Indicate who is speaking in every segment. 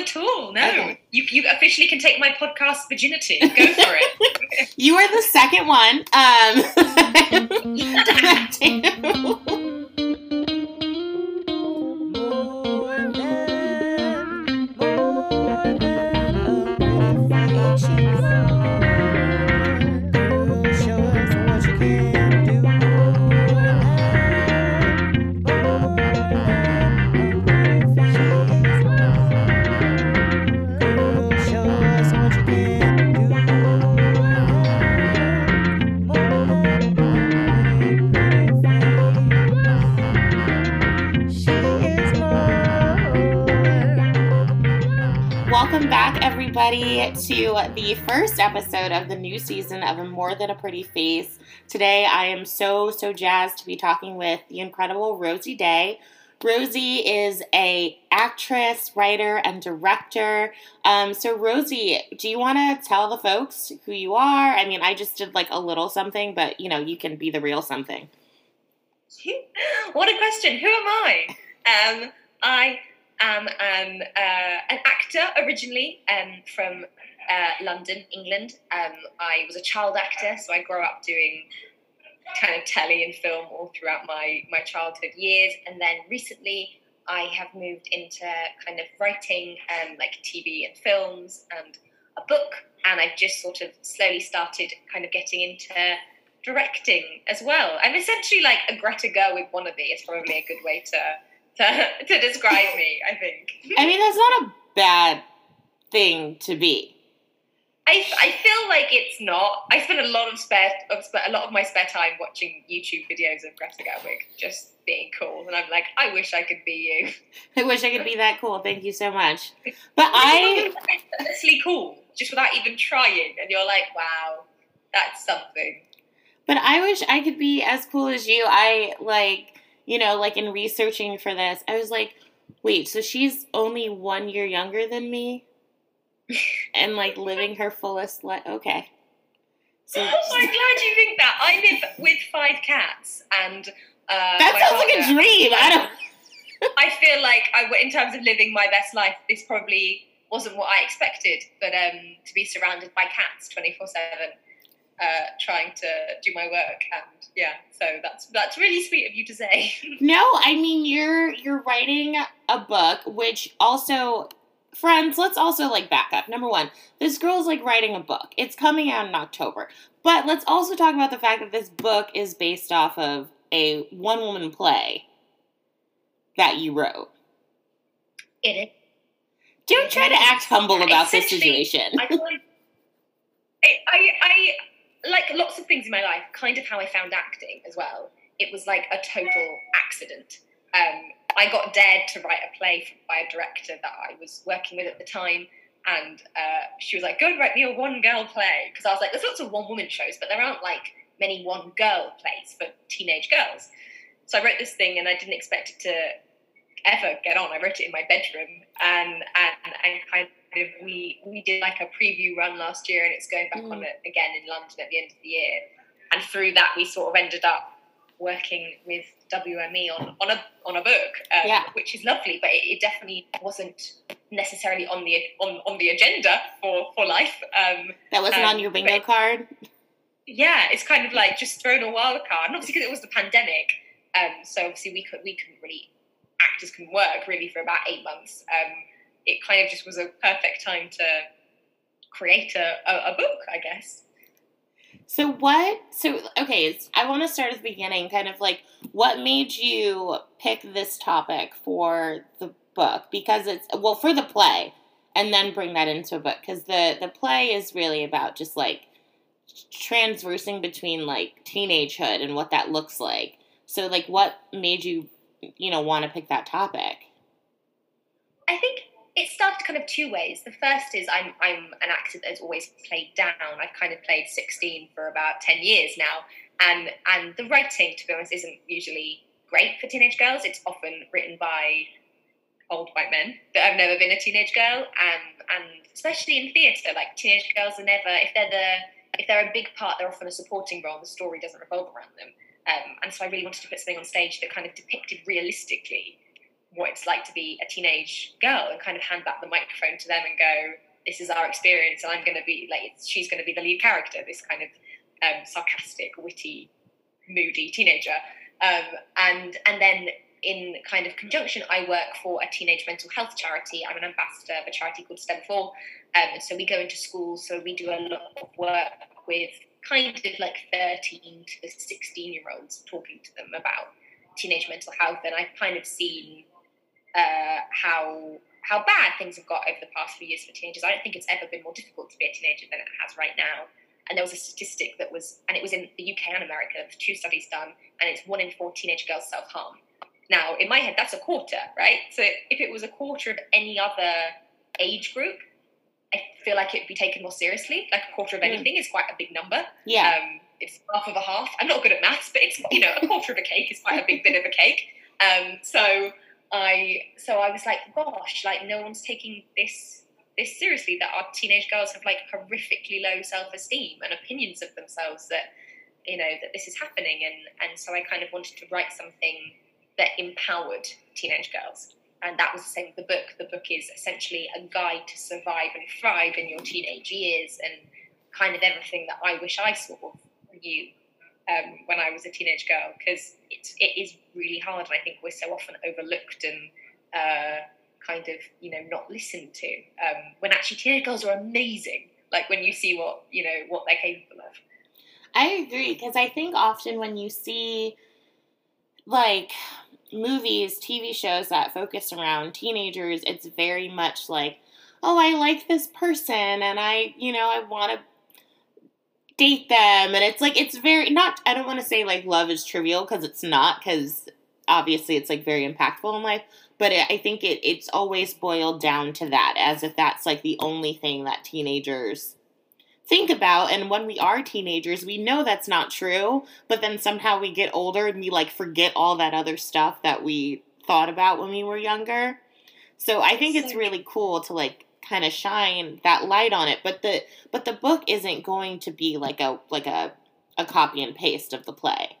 Speaker 1: at all. No, okay. you you officially can take my podcast virginity. Go for it.
Speaker 2: you are the second one. Um, everybody, to the first episode of the new season of A More Than a Pretty Face. Today, I am so, so jazzed to be talking with the incredible Rosie Day. Rosie is a actress, writer, and director. Um, so, Rosie, do you want to tell the folks who you are? I mean, I just did like a little something, but you know, you can be the real something.
Speaker 1: what a question! Who am I? Um, I am um, uh, an actor originally um, from uh, London, England. Um, I was a child actor, so I grew up doing kind of telly and film all throughout my, my childhood years. And then recently, I have moved into kind of writing um, like TV and films and a book. And I've just sort of slowly started kind of getting into directing as well. I'm essentially like a Greta Gerwig wannabe. Is probably a good way to to, to describe me, I think.
Speaker 2: I mean, that's not a bad thing to be.
Speaker 1: I, I feel like it's not. I spend a lot of spare of a lot of my spare time watching YouTube videos of Greta Gerwig, just being cool, and I'm like, I wish I could be you.
Speaker 2: I wish I could be that cool. Thank you so much. But I
Speaker 1: honestly cool, just without even trying, and you're like, wow, that's something.
Speaker 2: But I wish I could be as cool as you. I like you know, like in researching for this, I was like, wait, so she's only one year younger than me? and like living her fullest life. Okay.
Speaker 1: So, I'm glad you think that. I live with five cats, and uh,
Speaker 2: that sounds partner, like a dream. I don't.
Speaker 1: I feel like I, in terms of living my best life, this probably wasn't what I expected. But um, to be surrounded by cats twenty four seven uh, trying to do my work and yeah so that's that's really sweet of you to say.
Speaker 2: No i mean you're you're writing a book which also friends let's also like back up. Number one this girl's like writing a book. It's coming out in october. But let's also talk about the fact that this book is based off of a one woman play that you wrote.
Speaker 1: It is.
Speaker 2: Don't try to act humble about this situation. I,
Speaker 1: I, I like lots of things in my life, kind of how I found acting as well. It was like a total accident. Um, I got dared to write a play by a director that I was working with at the time, and uh, she was like, "Go and write me a one girl play," because I was like, "There's lots of one woman shows, but there aren't like many one girl plays for teenage girls." So I wrote this thing, and I didn't expect it to ever get on. I wrote it in my bedroom, and and, and kind we we did like a preview run last year, and it's going back mm. on it again in London at the end of the year. And through that, we sort of ended up working with WME on, on a on a book, um, yeah. which is lovely. But it, it, definitely wasn't necessarily on the on, on the agenda for for life. Um,
Speaker 2: that wasn't um, on your bingo card.
Speaker 1: Yeah, it's kind of like just thrown a wild card, and obviously because it was the pandemic, um, so obviously we could we couldn't really actors couldn't work really for about eight months. It kind of just was a perfect time to create a, a, a book, I guess.
Speaker 2: So what? So okay, I want to start at the beginning. Kind of like what made you pick this topic for the book? Because it's well for the play, and then bring that into a book. Because the the play is really about just like transversing between like teenagehood and what that looks like. So like, what made you you know want to pick that topic?
Speaker 1: I think it started kind of two ways. The first is I'm I'm an actor that has always played down. I've kind of played 16 for about 10 years now, and and the writing, to be honest, isn't usually great for teenage girls. It's often written by old white men that have never been a teenage girl, and and especially in theatre, like teenage girls are never if they're the if they're a big part, they're often a supporting role. The story doesn't revolve around them, um, and so I really wanted to put something on stage that kind of depicted realistically what it's like to be a teenage girl and kind of hand back the microphone to them and go, "This is our experience, and I'm going to be like she's going to be the lead character." This kind of um, sarcastic, witty, moody teenager, um, and and then in kind of conjunction, I work for a teenage mental health charity. I'm an ambassador of a charity called STEM 4. Um, so we go into schools, so we do a lot of work with kind of like 13 to 16 year olds, talking to them about teenage mental health. And I've kind of seen uh, how how bad things have got over the past few years for teenagers. I don't think it's ever been more difficult to be a teenager than it has right now. And there was a statistic that was, and it was in the UK and America, two studies done, and it's one in four teenage girls self harm. Now, in my head, that's a quarter, right? So if it was a quarter of any other age group, I feel like it'd be taken more seriously. Like a quarter of hmm. anything mm. is quite a big number.
Speaker 2: Yeah.
Speaker 1: Um, it's half of a half. I'm not good at maths, but it's you know a quarter of a cake is quite a big bit of a cake. Um, so I so I was like, gosh, like no one's taking this this seriously. That our teenage girls have like horrifically low self esteem and opinions of themselves. That you know that this is happening, and and so I kind of wanted to write something that empowered teenage girls. And that was the same with the book. The book is essentially a guide to survive and thrive in your teenage years and kind of everything that I wish I saw for you um, when I was a teenage girl because it, it is really hard. And I think we're so often overlooked and uh, kind of, you know, not listened to. Um, when actually teenage girls are amazing. Like when you see what, you know, what they're capable of.
Speaker 2: I agree because I think often when you see like movies, TV shows that focus around teenagers, it's very much like, oh, I like this person and I, you know, I want to date them. And it's like, it's very, not, I don't want to say like love is trivial because it's not, because obviously it's like very impactful in life. But I think it, it's always boiled down to that, as if that's like the only thing that teenagers think about. And when we are teenagers, we know that's not true, but then somehow we get older and we like forget all that other stuff that we thought about when we were younger. So I think it's really cool to like kind of shine that light on it. But the but the book isn't going to be like a like a a copy and paste of the play.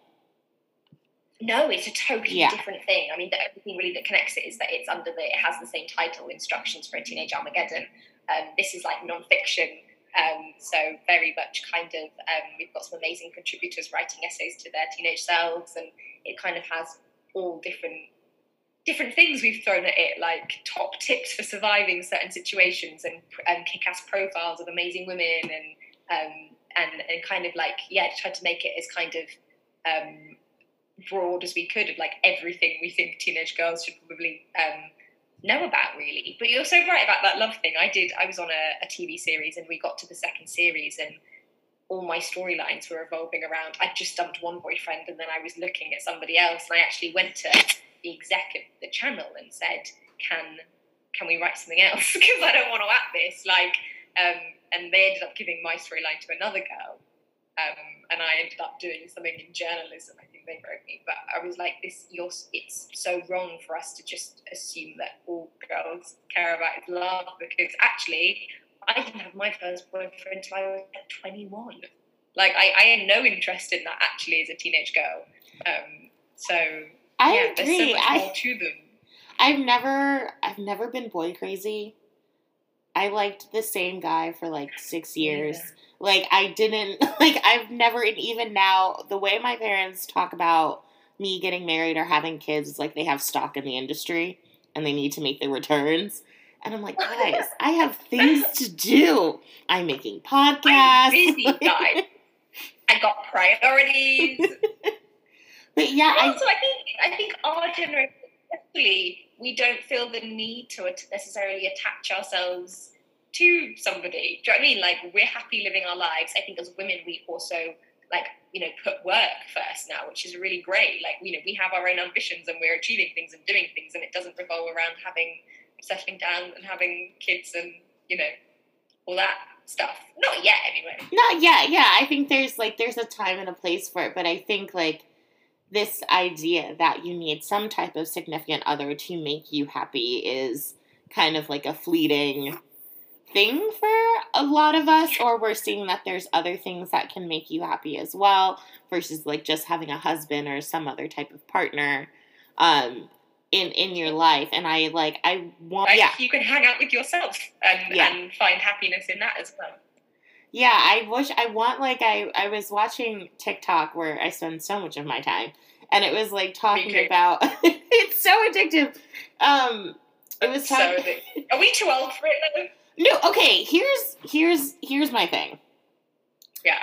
Speaker 1: No, it's a totally yeah. different thing. I mean, the only thing really that connects it is that it's under the it has the same title, Instructions for a Teenage Armageddon. Um, this is like nonfiction um, so very much kind of um, we've got some amazing contributors writing essays to their teenage selves, and it kind of has all different different things we've thrown at it, like top tips for surviving certain situations, and, and kick-ass profiles of amazing women, and um, and and kind of like yeah, tried to make it as kind of um, broad as we could of like everything we think teenage girls should probably um, know about really. But you're so right about that love thing. I did. I was on a, a TV series and we got to the second series and all my storylines were revolving around. I just dumped one boyfriend and then I was looking at somebody else and I actually went to the exec of the channel and said, "Can can we write something else? because I don't want to act this." Like, um, and they ended up giving my storyline to another girl. Um, and I ended up doing something in journalism. I think they wrote me, but I was like, "This, you're, it's so wrong for us to just assume that all girls care about is love." Because actually, I didn't have my first boyfriend until I was 21. Like, I, I had no interest in that actually as a teenage girl. Um, so
Speaker 2: I
Speaker 1: yeah,
Speaker 2: agree.
Speaker 1: so
Speaker 2: I,
Speaker 1: to them.
Speaker 2: I've never, I've never been boy crazy. I liked the same guy for like six years. Yeah like I didn't like I've never and even now the way my parents talk about me getting married or having kids is like they have stock in the industry and they need to make their returns. And I'm like, guys, I have things to do. I'm making podcasts. I'm
Speaker 1: busy, guys. I got priorities.
Speaker 2: But yeah,
Speaker 1: I, also, I think I think our generation, especially, we don't feel the need to necessarily attach ourselves to somebody. Do you know what I mean? Like we're happy living our lives. I think as women we also like, you know, put work first now, which is really great. Like, you know, we have our own ambitions and we're achieving things and doing things and it doesn't revolve around having settling down and having kids and, you know, all that stuff. Not yet anyway.
Speaker 2: Not yet, yeah. I think there's like there's a time and a place for it, but I think like this idea that you need some type of significant other to make you happy is kind of like a fleeting thing for a lot of us, or we're seeing that there's other things that can make you happy as well, versus like just having a husband or some other type of partner. Um, in in your life and i like i want
Speaker 1: Like,
Speaker 2: yeah
Speaker 1: you can hang out with yourself and,
Speaker 2: Yeah.
Speaker 1: and find happiness in that as well.
Speaker 2: Yeah i wish i want like i i was watching tiktok where i spend so much of my time and it was like talking about it's so addictive. Um it was
Speaker 1: So are we too old for it
Speaker 2: no okay here's here's here's my thing.
Speaker 1: Yeah.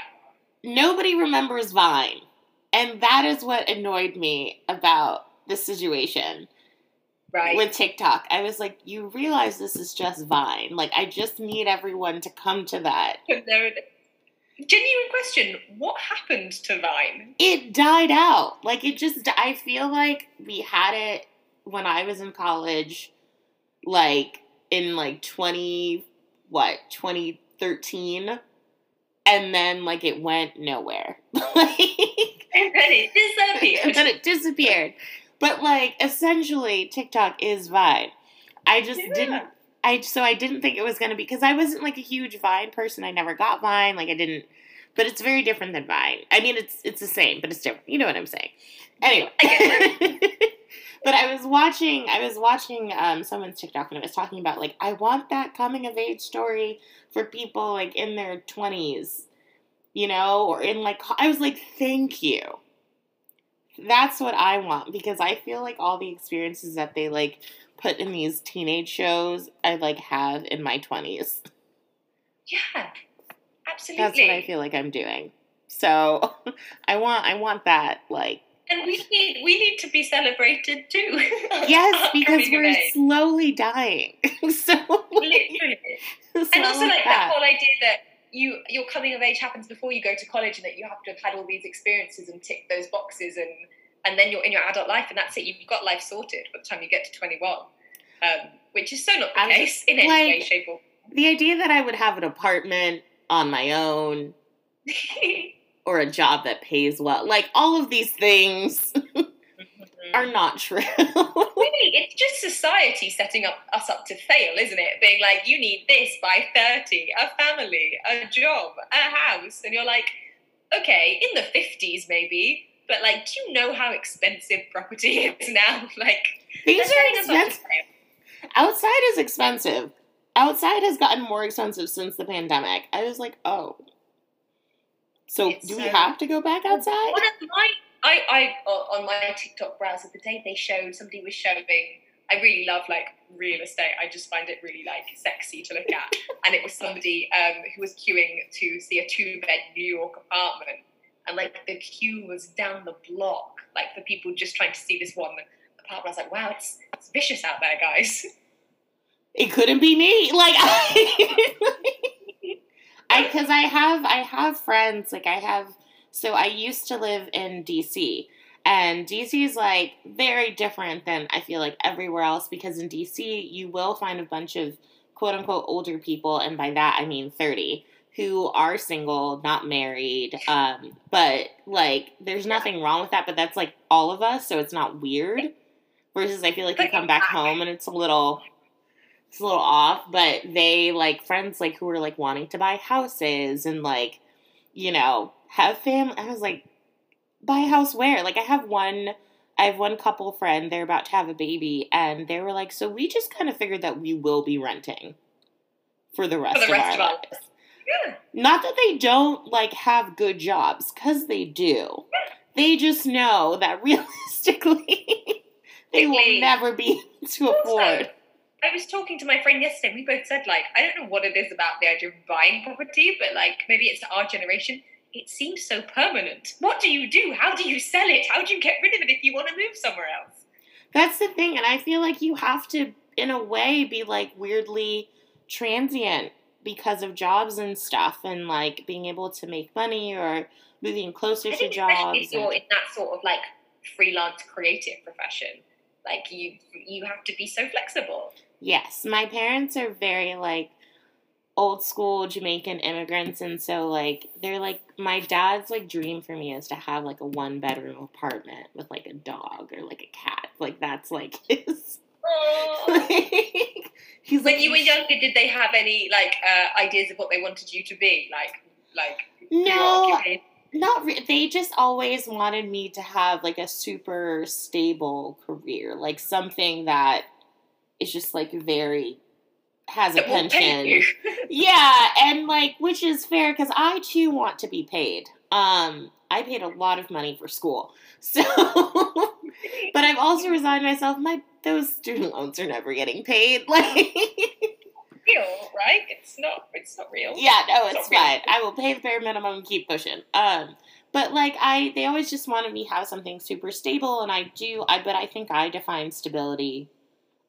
Speaker 2: nobody remembers vine and that is what annoyed me about the situation
Speaker 1: Right.
Speaker 2: with TikTok. I was like, you realize this is just Vine. Like, I just need everyone to come to that.
Speaker 1: There it is. Genuine question: What happened to Vine?
Speaker 2: It died out. Like, it just, I feel like we had it when I was in college, like, in like 20, what, 2013. And then, like, it went nowhere. like,
Speaker 1: And then it disappeared.
Speaker 2: and then it disappeared. But, like, essentially, TikTok is Vine. I just
Speaker 1: Yeah.
Speaker 2: didn't I so I didn't think it was gonna be because I wasn't like a huge Vine person. I never got Vine. Like I didn't, but it's very different than Vine. I mean, it's it's the same, but it's different. You know what I'm saying? Anyway, but I was watching I was watching um someone's TikTok and it was talking about like I want that coming of age story for people like in their twenties, you know, or in like I was like, thank you. That's what I want because I feel like all the experiences that they like put in these teenage shows I like have in my 20s.
Speaker 1: Yeah, absolutely.
Speaker 2: That's what I feel like I'm doing. So I want I want that like
Speaker 1: And we need we need to be celebrated too.
Speaker 2: yes because we're slowly dying. so
Speaker 1: literally.
Speaker 2: so
Speaker 1: And also like that
Speaker 2: that.
Speaker 1: whole idea that you your coming of age happens before you go to college and that you have to have had all these experiences and tick those boxes and and then you're in your adult life and that's it. You've got life sorted by the time you get to 21 um, which is so not the case in any
Speaker 2: like-
Speaker 1: way shape or
Speaker 2: the idea that I would have an apartment on my own or a job that pays well, like all of these things are not true.
Speaker 1: Really, it's just society setting up us up to fail, isn't it? Being like, you need this by 30, a family, a job, a house. And you're like, okay, in the 50s maybe, but like, do you know how expensive property is now? Like, they're
Speaker 2: are
Speaker 1: setting us up to
Speaker 2: expensive. Outside is expensive. Outside has gotten more expensive since the pandemic. I was like, oh. So
Speaker 1: It's,
Speaker 2: do we
Speaker 1: um,
Speaker 2: have to go back outside?
Speaker 1: One of my, I, I, on my TikTok browser the day they showed, somebody was showing, I really love like real estate. I just find it really like sexy to look at. and it was somebody um, who was queuing to see a two bed New York apartment. And like the queue was down the block, like for people just trying to see this one apartment. I was like, wow, it's, it's vicious out there, guys.
Speaker 2: It couldn't be me. Like I I cuz I have I have friends like I have so I used to live in DC and DC is like very different than I feel like everywhere else because in DC you will find a bunch of quote unquote older people and by that I mean 30 who are single, not married. Um but like there's nothing wrong with that but that's like all of us so it's not weird. Versus I feel like you come back
Speaker 1: back.
Speaker 2: home and it's a little it's a little off, but they like friends like who are like wanting to buy houses and like, you know, have family. I was like, buy a house where? Like I have one I have one couple friend, they're about to have a baby, and they were like, so we just kind of figured that we will be renting for the rest,
Speaker 1: For the rest
Speaker 2: of
Speaker 1: of
Speaker 2: our
Speaker 1: our
Speaker 2: lives.
Speaker 1: Yeah.
Speaker 2: Not that they don't like have good jobs, because they do. Yeah. They just know that realistically they will never be able to
Speaker 1: Also,
Speaker 2: afford.
Speaker 1: I was talking to my friend yesterday. We both said, like, I don't know what it is about the idea of buying property, but like maybe it's our generation. It seems so permanent. What do you do? How do you sell it? How do you get rid of it if you want to move somewhere else?
Speaker 2: That's the thing, and I feel like you have to, in a way, be like weirdly transient because of jobs and stuff, and like being able to make money or moving closer to jobs.
Speaker 1: if you're in that sort of like freelance creative profession, like you you have to be so flexible.
Speaker 2: Yes, my parents are very like old school Jamaican immigrants, and so like they're like my dad's like dream for me is to have like a one bedroom apartment with like a dog or like a cat. Like that's like his. like, he's like
Speaker 1: when you were younger, did they have any like uh, ideas of what they wanted you to be? Like like
Speaker 2: no. Not re- they just always wanted me to have like a super stable career, like something that is just like very has a
Speaker 1: That will pay
Speaker 2: pension. Yeah, and like which is fair cuz I too want to be paid. Um I paid a lot of money for school. So but I've also resigned myself my those student loans are never getting paid. Like
Speaker 1: real, right? It's not. It's not real.
Speaker 2: Yeah, no,
Speaker 1: It's
Speaker 2: it's
Speaker 1: not
Speaker 2: fine. I will pay the bare minimum and keep pushing. Um, but like I, they always just wanted me to have something super stable, and I do. I but I think I define stability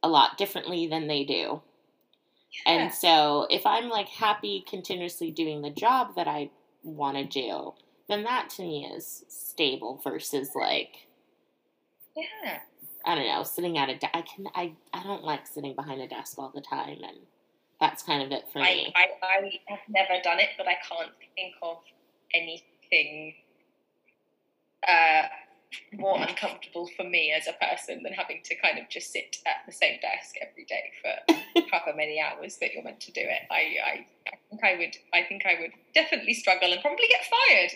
Speaker 2: a lot differently than they do.
Speaker 1: Yeah.
Speaker 2: And so, if I'm like happy continuously doing the job that I want to do, then that to me is stable versus like
Speaker 1: yeah.
Speaker 2: I don't know, sitting at a. De- I can. I. I don't like sitting behind a desk all the time, and that's kind of it for
Speaker 1: I,
Speaker 2: me.
Speaker 1: I, I have never done it, but I can't think of anything uh, more uncomfortable for me as a person than having to kind of just sit at the same desk every day for however many hours that you're meant to do it. I, I, I think I would. I think I would definitely struggle and probably get fired.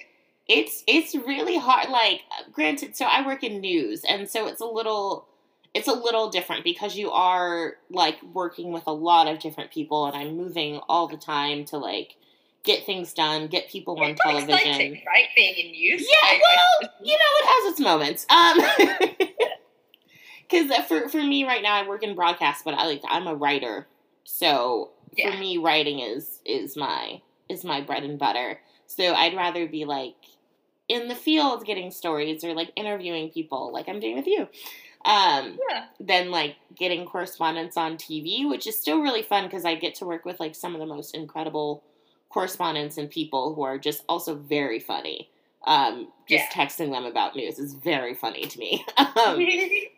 Speaker 2: it's it's really hard like granted so i work in news and so it's a little it's a little different because you are like working with a lot of different people and i'm moving all the time to like get things done get people on
Speaker 1: It's
Speaker 2: television
Speaker 1: exciting, right? Being in news.
Speaker 2: yeah well you know it has its moments um because for for me right now i work in broadcast but i like i'm a writer so for me writing is is my is my bread and butter so i'd rather be like in the field getting stories or like interviewing people like i'm doing with you um
Speaker 1: yeah.
Speaker 2: than like getting correspondence on tv which is still really fun because i get to work with like some of the most incredible correspondents and people who are just also very funny um just texting them about news is very funny to me um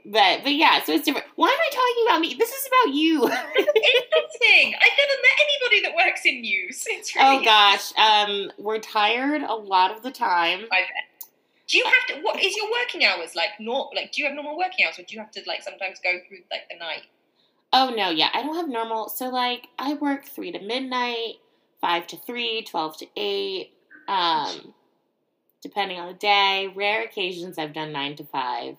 Speaker 2: but but yeah so it's different why am i talking about me this is about you
Speaker 1: Interesting. I've never met anybody that works in news. It's really
Speaker 2: oh gosh um we're tired a lot of the time
Speaker 1: I bet. Do you have to? What is your working hours like? Not like. Do you have normal working hours, or do you have to like sometimes go through like the night?
Speaker 2: oh no yeah i don't have normal so like i work 3 to midnight 5 to 3 12 to 8 um depending on the day rare occasions i've done 9 to 5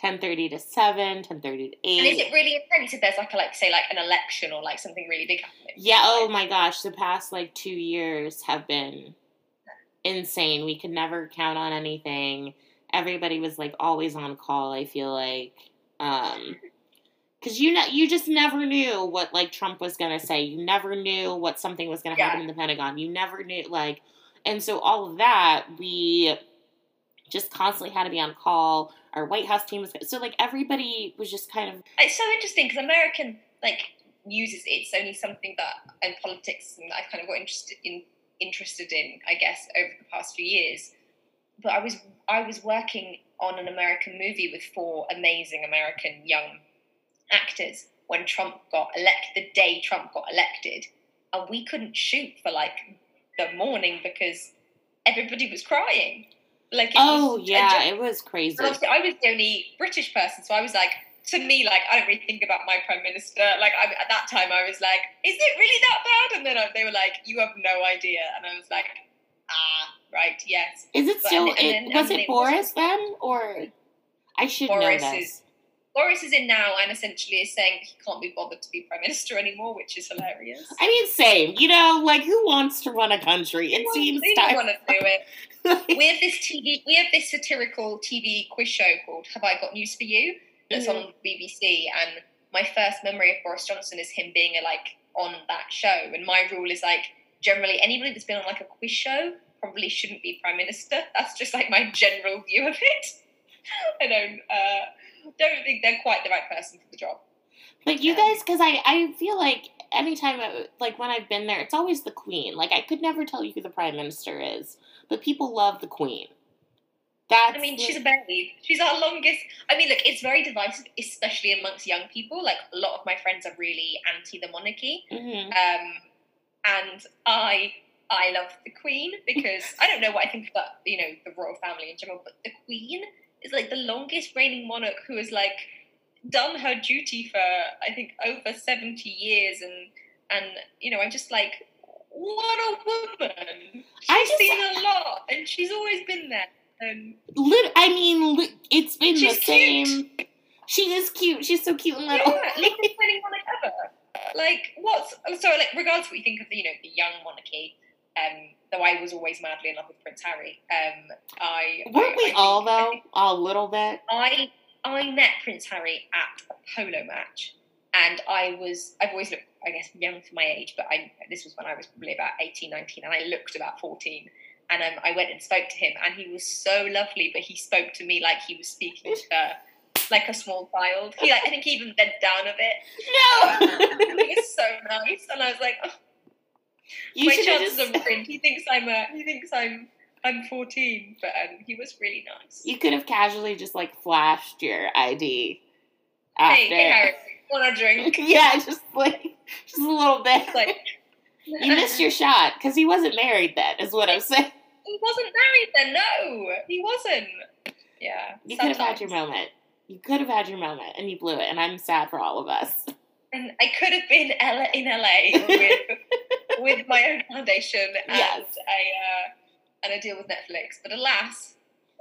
Speaker 2: 10.30 to 7 10.30 to 8
Speaker 1: And is it really intense if there's like a like say like an election or like something really big happening?
Speaker 2: Yeah, oh my gosh, the past like two years have been insane. We could never count on anything. Everybody was like always on call, I feel like. Um because you know you just never knew what like Trump was gonna say. You never knew what something was gonna happen in the Pentagon. You never knew like and so all of that we just constantly had to be on call. Our White House team was so like everybody was just kind of
Speaker 1: It's so interesting because American like uses it's only something that and politics and I've kind of got interested in interested in I guess over the past few years. But I was I was working on an American movie with four amazing American young actors when Trump got elected the day Trump got elected and we couldn't shoot for like the morning because everybody was crying. Like
Speaker 2: Oh
Speaker 1: was,
Speaker 2: yeah, it was crazy.
Speaker 1: I was the only British person, so I was like, to me, like, I don't really think about my prime minister. Like, I, at that time, I was like, is it really that bad? And then I, they were like, you have no idea. And I was like, ah, right, yes.
Speaker 2: Is it
Speaker 1: But-
Speaker 2: still?
Speaker 1: and then-
Speaker 2: it, was
Speaker 1: and
Speaker 2: it Boris then, or I should
Speaker 1: Boris
Speaker 2: know
Speaker 1: is-
Speaker 2: this?
Speaker 1: Boris is in now and essentially is saying he can't be bothered to be prime minister anymore, which is hilarious.
Speaker 2: I mean, same. You know, like who wants to run a country? It
Speaker 1: Well,
Speaker 2: seems
Speaker 1: they
Speaker 2: time.
Speaker 1: want to do it. We have this TV, we have this satirical TV quiz show called "Have I Got News for You?" that's
Speaker 2: Mhm.
Speaker 1: on BBC, and my first memory of Boris Johnson is him being like on that show. And my rule is like generally anybody that's been on like a quiz show probably shouldn't be prime minister. That's just like my general view of it. I don't uh, don't think they're quite the right person for the job.
Speaker 2: But you
Speaker 1: Um,
Speaker 2: guys, because I, I feel like anytime, I, like when I've been there, it's always the Queen. Like I could never tell you who the Prime Minister is, but people love the Queen. That's
Speaker 1: I mean, she's a babe. She's our longest. I mean, look, it's very divisive, especially amongst young people. Like a lot of my friends are really anti the monarchy,
Speaker 2: Mhm.
Speaker 1: um, and I I love the Queen because I don't know what I think about you know the royal family in general, but the Queen is like the longest reigning monarch who has like done her duty for I think over seventy years, and and you know I'm just like what a woman! She's
Speaker 2: I just-
Speaker 1: seen a lot, and she's always been there. And
Speaker 2: Lit- I mean, li- it's been the same. She is cute. She's so cute and little.
Speaker 1: yeah, longest reigning monarch ever. Like, what's so? Like, regardless of what you think of the, you know, the young monarchy. Um, though I was always madly in love with Prince Harry. Um, I
Speaker 2: Weren't
Speaker 1: I-
Speaker 2: we
Speaker 1: I
Speaker 2: all though? A little bit.
Speaker 1: I I met Prince Harry at a polo match, and I was I've always looked I guess young for my age, but I this was when I was probably about 18, 19, and I looked about fourteen. And um, I went and spoke to him, and he was so lovely. But he spoke to me like he was speaking to like a small child. He, like, I think he even bent down a bit.
Speaker 2: No.
Speaker 1: he was so nice, and I was like, oh,
Speaker 2: you
Speaker 1: my
Speaker 2: should
Speaker 1: chances
Speaker 2: just.
Speaker 1: of ruined. He thinks I'm a, he thinks I'm I'm 14, but um, he was really nice.
Speaker 2: You could have casually just like flashed your ID after.
Speaker 1: Hey, hey, Harry, want a drink?
Speaker 2: yeah, just like just a little bit.
Speaker 1: Like,
Speaker 2: you missed your shot because he wasn't married then. Is what I'm saying.
Speaker 1: He wasn't married then. No, he wasn't. Yeah,
Speaker 2: You could have had your moment. You could have had your moment, and you blew it. And I'm sad for all of us.
Speaker 1: And I could have been Ella in LA with with my own foundation and
Speaker 2: Yes.
Speaker 1: a uh, and a deal with Netflix. But alas,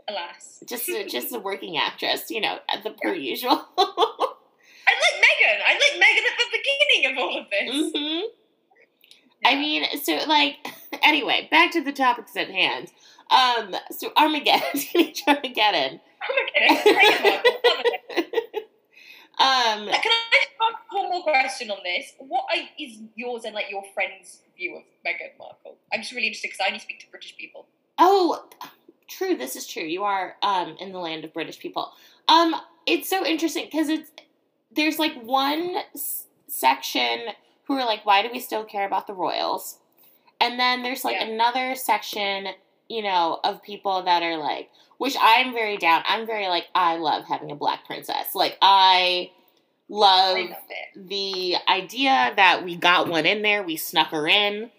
Speaker 1: alas,
Speaker 2: Just a, just a working actress, you know, at the per usual.
Speaker 1: I like Meghan. I like Meghan at the beginning of all of this.
Speaker 2: hmm I mean, so like, anyway, back to the topics at hand. Um, so Armageddon, Teenage Armageddon.
Speaker 1: Armageddon. Armageddon.
Speaker 2: Um,
Speaker 1: Can I just ask one more question on this? What is yours and like your friend's view of Meghan Markle? I'm just really interested because I only speak to British people.
Speaker 2: oh, true. This is true. You are um in the land of British people. Um, it's so interesting because it's there's like one s- section who are like, why do we still care about the royals? And then there's like
Speaker 1: Yeah.
Speaker 2: another section, you know, of people that are like, which I'm very down. I'm very like, I love having a black princess. Like I love
Speaker 1: I love
Speaker 2: the idea that we got one in there, we snuck her in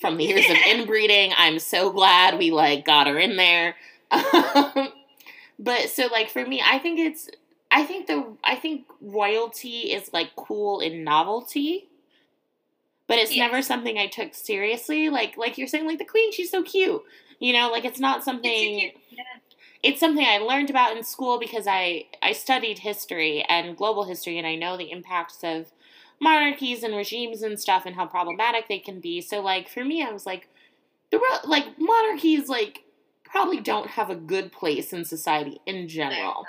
Speaker 2: from the years of inbreeding. I'm so glad we like got her in there. But so like for me, I think it's I think the I think royalty is like cool in novelty. But it's
Speaker 1: Yes.
Speaker 2: never something I took seriously. Like like you're saying, like the queen, she's so cute. You know, like it's not something
Speaker 1: It's. Yeah.
Speaker 2: it's something I learned about in school because I I studied history and global history and I know the impacts of monarchies and regimes and stuff and how problematic they can be. So like for me I was like the ro- like monarchies like probably don't have a good place in society in general.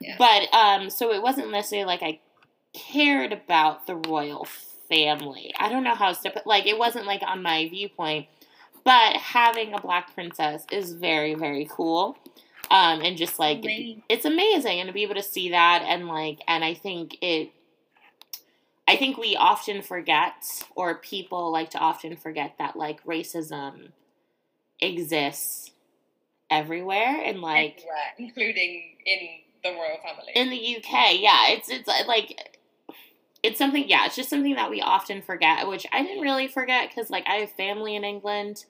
Speaker 1: Yeah.
Speaker 2: But um so it wasn't necessarily like I cared about the royal family. I don't know how to put like it wasn't like on my viewpoint. But having a black princess is very, very cool. Um, and just like
Speaker 1: Amazing.
Speaker 2: it's amazing and to be able to see that and like and I think it I think we often forget or people like to often forget that like racism exists everywhere and like
Speaker 1: Everywhere, including in the royal family.
Speaker 2: in the UK, yeah, it's it's uh, like it's something. Yeah, it's just something that we often forget, which I didn't really forget because like I have family in England,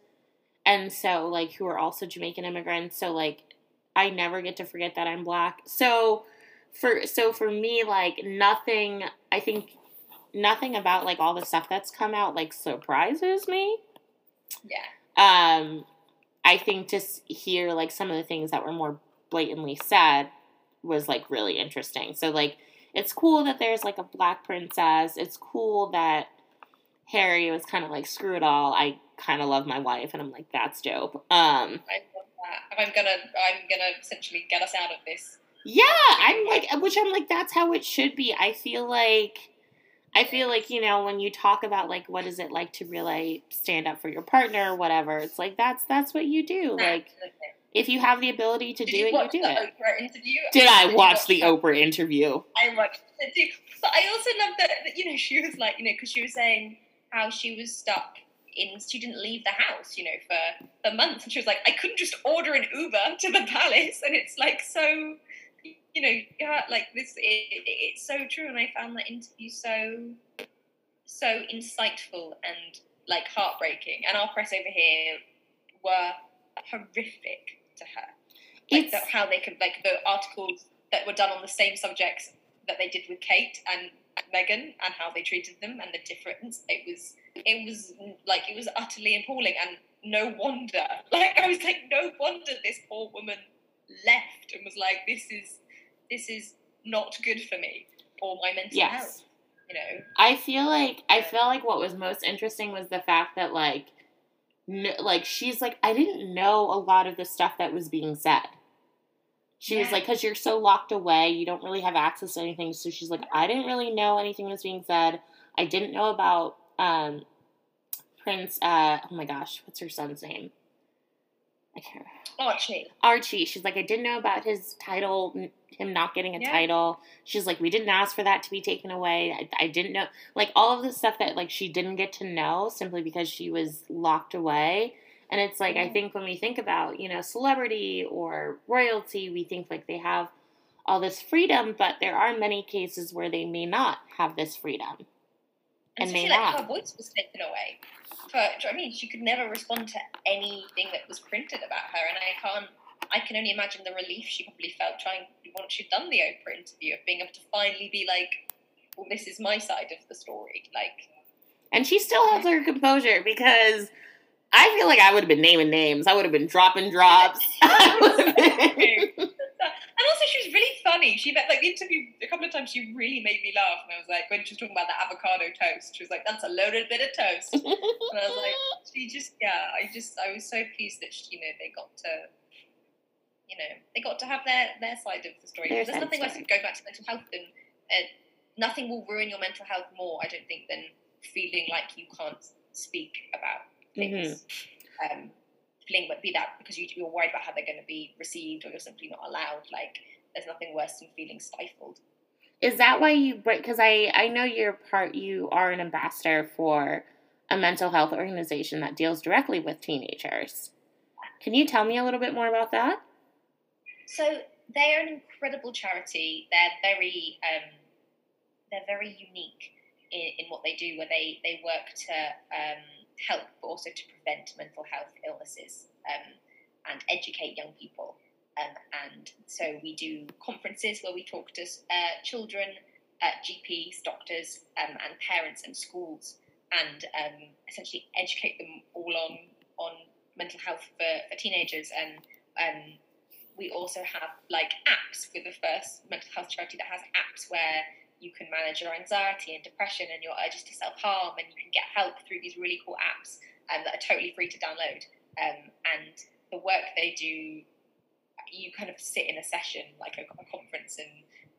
Speaker 2: and so like who are also Jamaican immigrants. So like I never get to forget that I'm black. So for so for me, like nothing. I think nothing about like all the stuff that's come out like surprises me.
Speaker 1: yeah.
Speaker 2: Um, I think to hear like some of the things that were more blatantly said was like really interesting. So like it's cool that there's like a black princess. It's cool that Harry was kind of like screw it all. I kind of love my wife, and I'm like that's dope. Um,
Speaker 1: I love that. I'm gonna I'm gonna essentially get us out of this.
Speaker 2: yeah, I'm like which I'm like that's how it should be. I feel like. I feel like, you know, when you talk about like what is it like to really stand up for your partner or whatever, it's like that's that's what you do. Like if you have the ability to
Speaker 1: Did
Speaker 2: do
Speaker 1: you
Speaker 2: it, you do it.
Speaker 1: Oprah interview?
Speaker 2: Did I
Speaker 1: you
Speaker 2: watch the
Speaker 1: that?
Speaker 2: Oprah interview?
Speaker 1: I watched it too. But I also love that, that, you know, she was like, you know, because she was saying how she was stuck in, she didn't leave the house, you know, for, for months. And she was like, I couldn't just order an Uber to the palace. And it's like so, you know, yeah, like this, it, it, it's so true. And I found that interview so, so insightful and like heartbreaking. And our press over here were horrific to her like the, how they could like the articles that were done on the same subjects that they did with Kate and Meghan and how they treated them and the difference. It was it was like it was utterly appalling, and no wonder. Like I was like, no wonder this poor woman left and was like, this is this is not good for me or my mental
Speaker 2: Yes.
Speaker 1: health. You know,
Speaker 2: I feel like I feel like what was most interesting was the fact that like n- like she's like I didn't know a lot of the stuff that was being said. She was like cuz you're so locked away, you don't really have access to anything. So she's like I didn't really know anything was being said. I didn't know about um Prince uh oh my gosh, what's her son's name? I can't
Speaker 1: Archie.
Speaker 2: Archie. She's like, I didn't know about his title, him not getting a
Speaker 1: Yeah.
Speaker 2: title. She's like, we didn't ask for that to be taken away. I, I didn't know, like all of the stuff that like she didn't get to know simply because she was locked away. And it's like I
Speaker 1: Mhm.
Speaker 2: think when we think about you know celebrity or royalty, we think like they have all this freedom, but there are many cases where they may not have this freedom. And may
Speaker 1: especially, like
Speaker 2: not.
Speaker 1: her voice was taken away. For, you know I mean? She could never respond to anything that was printed about her, and I can't. I can only imagine the relief she probably felt trying once she'd done the Oprah interview of being able to finally be like, "Well, this is my side of the story." Like,
Speaker 2: And she still has her composure because I feel like I would have been naming names. I would have been dropping drops. I been-
Speaker 1: and also she was really funny. She met like the interview a couple of times. She really made me laugh, and I was like, when she was talking about the avocado toast, she was like, "That's a loaded bit of toast." And I was like, she just, yeah, I just, I was so pleased that she, you know they got to, you know, they got to have their their side of the story. There's nothing worse than going back to mental health and uh, nothing will ruin your mental health more. I don't think than feeling like you can't speak about things. Um, feeling but be that because you, you're worried about how they're going to be received or you're simply not allowed. Like there's nothing worse than feeling stifled.
Speaker 2: Is that why you break? Because I I know you're part. You are an ambassador for a mental health organization that deals directly with teenagers. Can you tell me a little bit more about that?
Speaker 1: So they're an incredible charity. They're very um, they're very unique in, in what they do, where they they work to um, help, but also to prevent mental health illnesses um, and educate young people. Um, and so we do conferences where we talk to uh, children, uh, GPs, doctors, um, and parents and schools, and um, essentially educate them all on on mental health for, for teenagers. And um, we also have like apps. We're the first mental health charity that has apps where you can manage your anxiety and depression and your urges to self harm, and you can get help through these really cool apps um, that are totally free to download. Um, and the work they do, you kind of sit in a session like a, a conference, and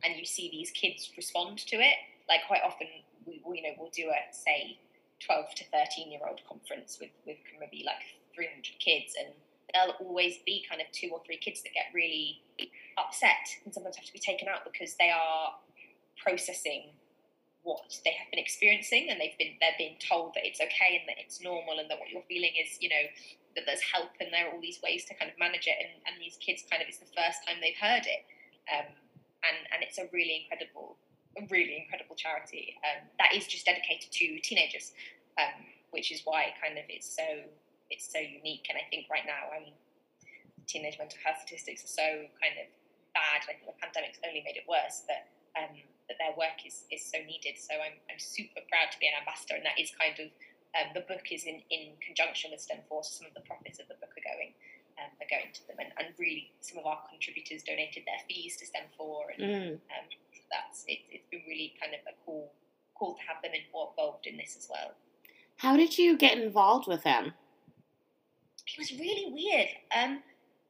Speaker 1: and you see these kids respond to it. Like quite often, we, we you know we'll do a say twelve to thirteen year old conference with with maybe like three hundred kids, and there'll always be kind of two or three kids that get really upset and sometimes have to be taken out because they are processing what they have been experiencing and they've been they're being told that it's okay and that it's normal and that what you're feeling is you know that there's help and there are all these ways to kind of manage it and, and these kids kind of it's the first time they've heard it. Um, and and it's a really incredible really incredible charity um, that is just dedicated to teenagers um, which is why kind of it's so it's so unique. And I think right now I mean teenage mental health statistics are so kind of bad. I think the pandemic's only made it worse that um, that their work is, is so needed. So I'm, I'm super proud to be an ambassador, and that is kind of um, the book is in, in conjunction with STEM Force. Some of the profits of the book are going um, are going to them, and, and really some of our contributors donated their fees to STEM Four, and
Speaker 2: Mm.
Speaker 1: um, that's it, it's been really kind of a cool cool to have them involved in this as well.
Speaker 2: How did you get involved with them?
Speaker 1: It was really weird. Um,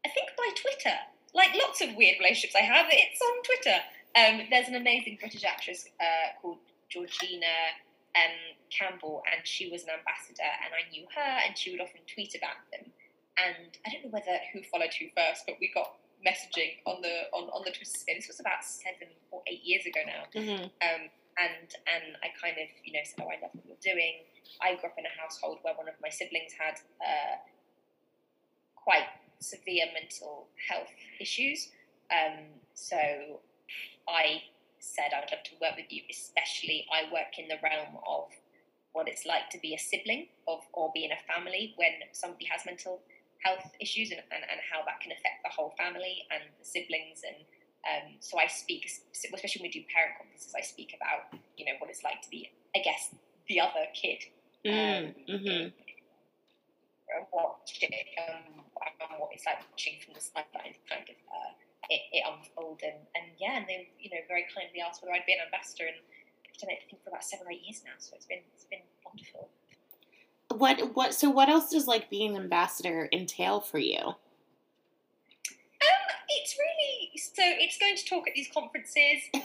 Speaker 1: I think by Twitter, like lots of weird relationships I have, it's on Twitter. Um, there's an amazing British actress uh, called Georgina um, Campbell, and she was an ambassador, and I knew her, and she would often tweet about them. And I don't know whether who followed who first, but we got messaging on the on, on the Twitter sphere. This was about seven or eight years ago now.
Speaker 2: Mm-hmm.
Speaker 1: Um, and and I kind of you know said, oh, I love what you're doing. I grew up in a household where one of my siblings had uh, quite severe mental health issues. Um, so I said I would love to work with you, especially I work in the realm of what it's like to be a sibling of or be in a family when somebody has mental health issues and, and, and how that can affect the whole family and the siblings and um, so I speak, especially when we do parent conferences, I speak about you know what it's like to be, I guess, the other kid
Speaker 2: Mm, mm-hmm.
Speaker 1: watch it um, what it's like watching from the sidelines kind of uh, it, it unfold and, and yeah and they you know very kindly asked whether I'd be an ambassador and I've done it I think for about seven or eight years now so it's been it's been wonderful
Speaker 2: What what so what else does like being an ambassador entail for you?
Speaker 1: Um, it's really so. It's going to talk at these conferences. Um,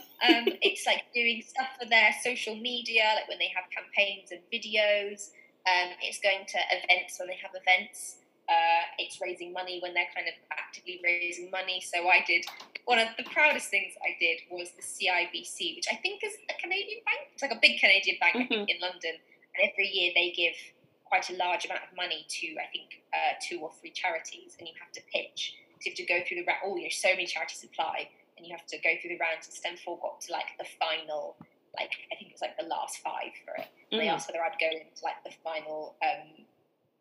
Speaker 1: it's like doing stuff for their social media, like when they have campaigns and videos. Um, it's going to events when they have events. Uh, it's raising money when they're kind of actively raising money. So I did one of the proudest things I did was the CIBC, which I think is a Canadian bank. It's like a big Canadian bank think, in London, and every year they give quite a large amount of money to I think uh, two or three charities, and you have to pitch. So you have to go through the round. Oh, you know, so many charities apply, and you have to go through the rounds. And STEM4 got to like the final, like I think it was like the last five for it. And They asked whether I'd go into like the final, um,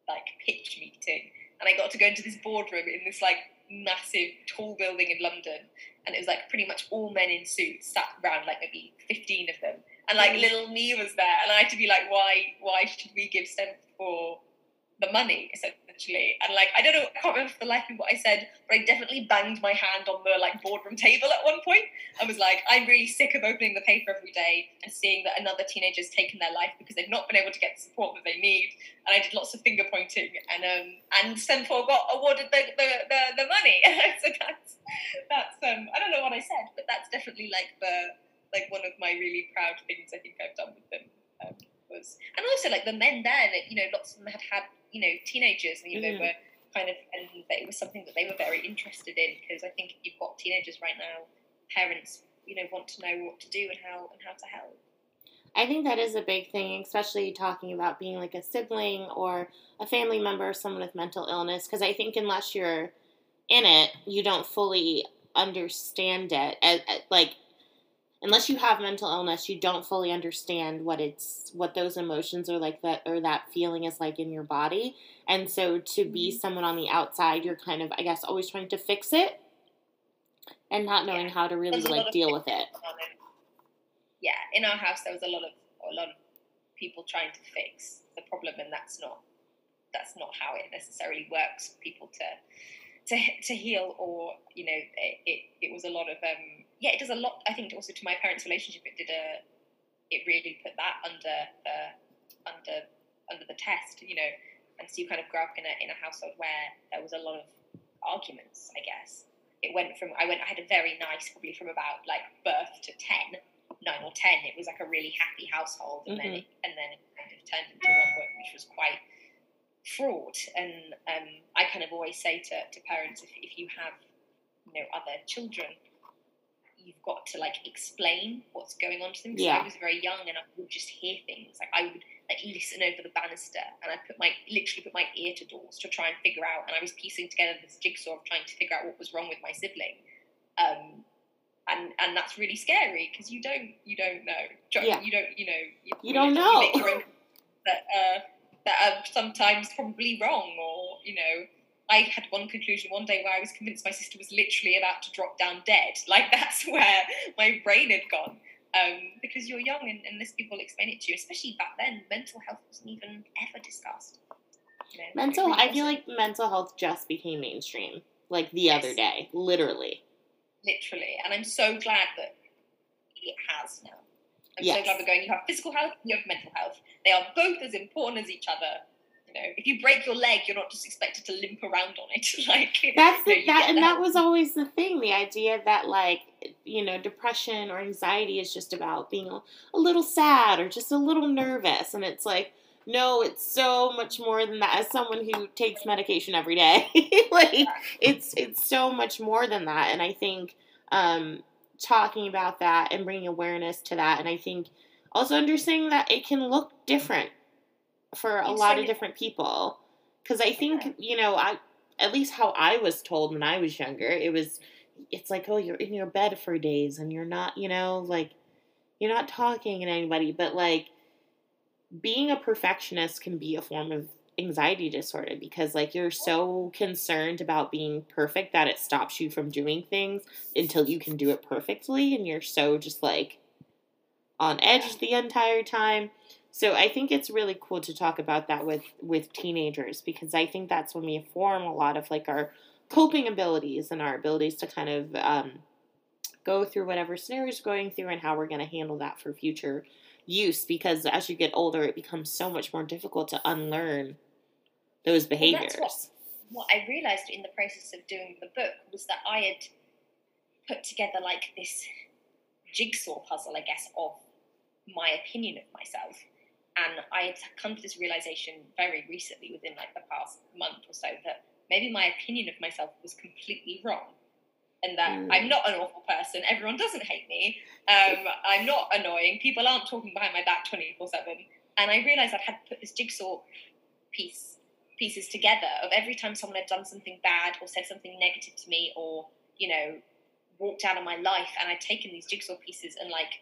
Speaker 1: like pitch meeting, and I got to go into this boardroom in this like massive tall building in London, and it was like pretty much all men in suits sat around, like maybe fifteen of them, and like
Speaker 2: Mhm.
Speaker 1: little me was there, and I had to be like, why, why should we give STEM for the money And like I don't know, I can't remember for the life of what I said, but I definitely banged my hand on the like boardroom table at one point. I was like, I'm really sick of opening the paper every day and seeing that another teenager's taken their life because they've not been able to get the support that they need. And I did lots of finger pointing, and um, and STEM4 got awarded the the, the, the money. so that's that's um, I don't know what I said, but that's definitely like the like one of my really proud things I think I've done with them. Um, was and also like the men then, you know, lots of them had had you know teenagers, and you know, they mm. were kind of and it was something that they were very interested in because I think if you've got teenagers right now, parents you know want to know what to do and how and how to help.
Speaker 2: I think that is a big thing, especially talking about being like a sibling or a family member, or someone with mental illness. Because I think unless you're in it, you don't fully understand it. As, as- like, unless you have mental illness, you don't fully understand what it's what those emotions are like that or that feeling is like in your body. And so to be someone on the outside, you're kind of, I guess, always trying to fix it and not knowing
Speaker 1: Yeah.
Speaker 2: how to really like deal with it.
Speaker 1: it. Yeah, in our house there was a lot of a lot of people trying to fix the problem, and that's not that's not how it necessarily works for people to to to heal. Or you know, it it, it was a lot of um yeah, it does a lot. I think also to my parents' relationship, it did a it really put that under uh, under under the test, you know. And so you kind of grew up in a in a household where there was a lot of arguments, I guess it went from I went I had a very nice probably from about like birth to 10 9 or 10 it was like a really happy household and then it, and then it kind of turned into one which was quite fraught and um, I kind of always say to, to parents if, if you have you know other children you've got to like explain what's going on to them because
Speaker 2: Yeah.
Speaker 1: I was very young and I would just hear things like I would like listen over the banister and I put my literally put my ear to doors to try and figure out and I was piecing together this jigsaw of trying to figure out what was wrong with my sibling um, and and that's really scary because you don't you don't know
Speaker 2: Yeah.
Speaker 1: you don't you know you,
Speaker 2: You don't know.
Speaker 1: that uh, that are sometimes probably wrong or you know I had one conclusion one day where I was convinced my sister was literally about to drop down dead. Like that's where my brain had gone. Um, because you're young and unless people explain it to you, especially back then, mental health wasn't even ever discussed. You know,
Speaker 2: Mental,
Speaker 1: really
Speaker 2: I feel like mental health just became mainstream, like the other day, literally.
Speaker 1: literally, and I'm so glad that it has now. I'm
Speaker 2: Yes.
Speaker 1: so glad we're going. You have physical health, you have mental health. They are both as important as each other. You know, if you break your leg, you're not just expected to limp around on it. like
Speaker 2: That's
Speaker 1: you know,
Speaker 2: that, and that was always the thing. The idea that like you know depression or anxiety is just about being a, a little sad or just a little nervous, and it's like no, it's so much more than that. As someone who takes medication every day, like it's it's so much more than that. And I think um, talking about that and bringing awareness to that, and I think also understanding that it can look different for a lot of different people. Because I think you know, I at least how I was told when I was younger, it was it's like oh you're in your bed for days and you're not you know like you're not talking to anybody, but like being a perfectionist can be a form of anxiety disorder because like you're so concerned about being perfect that it stops you from doing things until you can do it perfectly and you're so just like on edge the entire time So I think it's really cool to talk about that with with teenagers because I think that's when we form a lot of like our coping abilities and our abilities to kind of um, go through whatever scenarios we're going through and how we're going to handle that for future use because as you get older it becomes so much more difficult to unlearn those behaviors.
Speaker 1: Well, what, what I realized in the process of doing the book was that I had put together like this jigsaw puzzle, I guess, of my opinion of myself. And I had come to this realization very recently, within like the past month or so, that maybe my opinion of myself was completely wrong. And that mm. I'm not an awful person. Everyone doesn't hate me. Um, I'm not annoying. People aren't talking behind my back 24 7. And I realized I had put this jigsaw piece pieces together of every time someone had done something bad or said something negative to me or, you know, walked out of my life and I'd taken these jigsaw pieces and like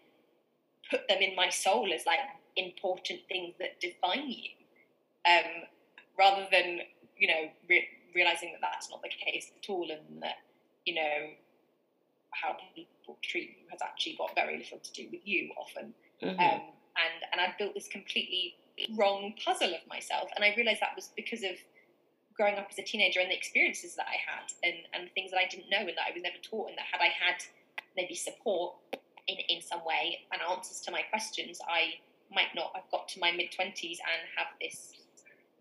Speaker 1: put them in my soul as like important things that define you, um, rather than you know re- realizing that that's not the case at all, and that you know how people treat you has actually got very little to do with you often. Mm-hmm. Um, and and I built this completely wrong puzzle of myself, and I realized that was because of growing up as a teenager and the experiences that I had and, and things that I didn't know and that I was never taught and that had I had maybe support in, in some way and answers to my questions, I might not have got to my mid 20s and have this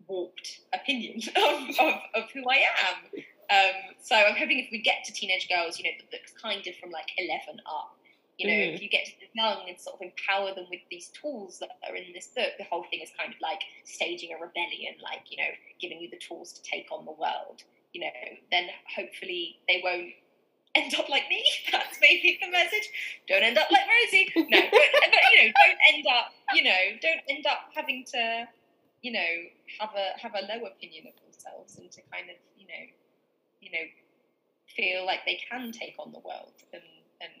Speaker 1: warped opinion of, of, of who I am. Um, so I'm hoping if we get to teenage girls, you know, the book's kind of from like 11 up. You know, mm. if you get to the young and sort of empower them with these tools that are in this book, the whole thing is kind of like staging a rebellion, like, you know, giving you the tools to take on the world. You know, then hopefully they won't end up like me. That's maybe the message. Don't end up like Rosie. No, but, but, you know, don't end up. You know, don't end up having to, you know, have a have a low opinion of themselves and to kind of, you know, you know, feel like they can take on the world and and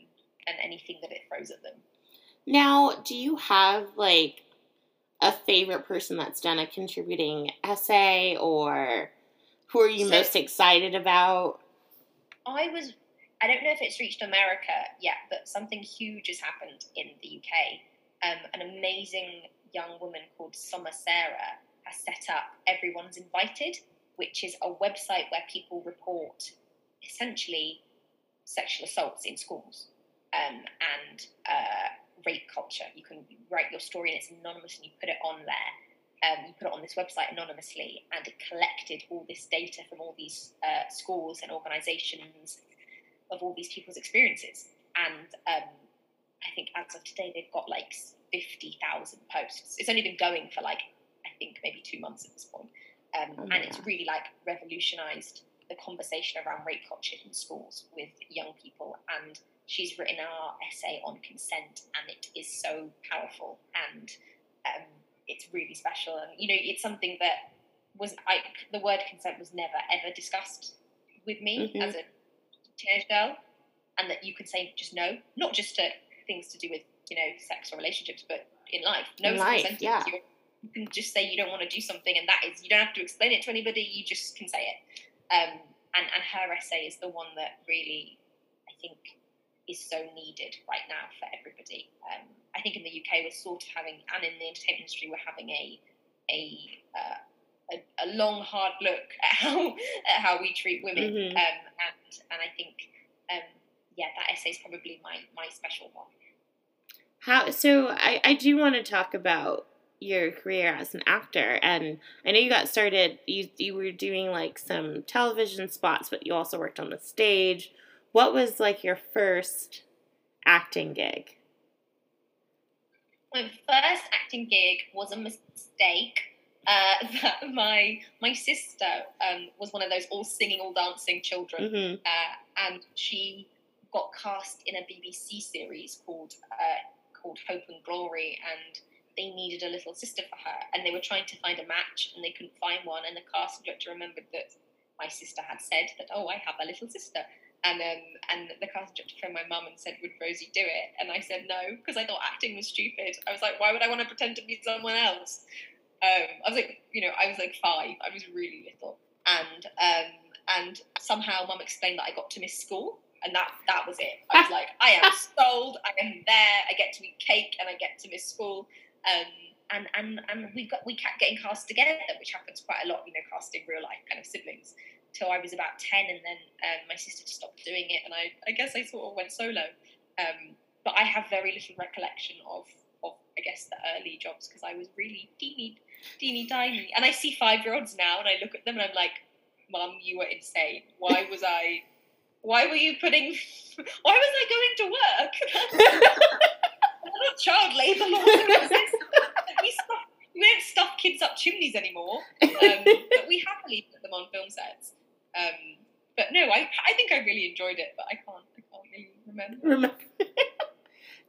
Speaker 1: and anything that it throws at them.
Speaker 2: Now, do you have like a favorite person that's done a contributing essay or who are you so, most excited about?
Speaker 1: I was I don't know if it's reached America yet, but something huge has happened in the UK. Um, an amazing young woman called Soma Sara has set up Everyone's Invited, which is a website where people report essentially sexual assaults in schools um, and uh, rape culture. You can write your story and it's anonymous and you put it on there. Um, you put it on this website anonymously, and it collected all this data from all these uh, schools and organisations of all these people's experiences. And um, I think as of today, they've got like 50,000 posts. It's only been going for like, I think maybe two months at this point. Um, oh, and it's really like revolutionized the conversation around rape culture in schools with young people. And she's written our essay on consent, and it is so powerful and um, it's really special. And you know, it's something that was I the word consent was never ever discussed with me mm-hmm. as a teenage girl, and that you can say just no, not just to things to do with you know sex or relationships, but in life. No in life, yeah. You, you can just say you don't want to do something, and that is you don't have to explain it to anybody. You just can say it. Um, and and her essay is the one that really I think is so needed right now for everybody. Um, I think in the UK we're sort of having, and in the entertainment industry we're having a a uh, a, a, long, hard look at how at how we treat women, mm-hmm. um, and and I think um, yeah, that essay is probably my my special one.
Speaker 2: How so? I I do want to talk about your career as an actor, and I know you got started. You you were doing like some television spots, but you also worked on the stage. What was like your first acting gig?
Speaker 1: My first acting gig was a mistake uh, that my my sister um, was one of those all singing, all dancing children, mm-hmm. uh, and she got cast in a BBC series called uh, called Hope and Glory, and they needed a little sister for her, and they were trying to find a match, and they couldn't find one, and the casting director remembered that my sister had said that, oh, I have a little sister. And um, and the casting director phoned my mum and said, "Would Rosie do it?" And I said no because I thought acting was stupid. I was like, "Why would I want to pretend to be someone else?" Um, I was like, you know, I was like five. I was really little, and um, and somehow mum explained that I got to miss school, and that that was it. I was like, I am sold. I am there. I get to eat cake, and I get to miss school. Um, and and and we got we kept getting cast together, which happens quite a lot, you know, casting real life kind of siblings. Till I was about ten, and then um, my sister stopped doing it, and I I guess I sort of went solo. Um, but I have very little recollection of of I guess the early jobs because I was really teeny teeny tiny, and I see five year olds now, and I look at them and I'm like, Mum, you were insane. Why was I? Why were you putting? Why was I going to work? not child labour we, stuff, we don't stuff kids up chimneys anymore, um, but we happily put them on film sets. Um, but no, I, I think I really enjoyed it, but I can't I can't really remember. remember.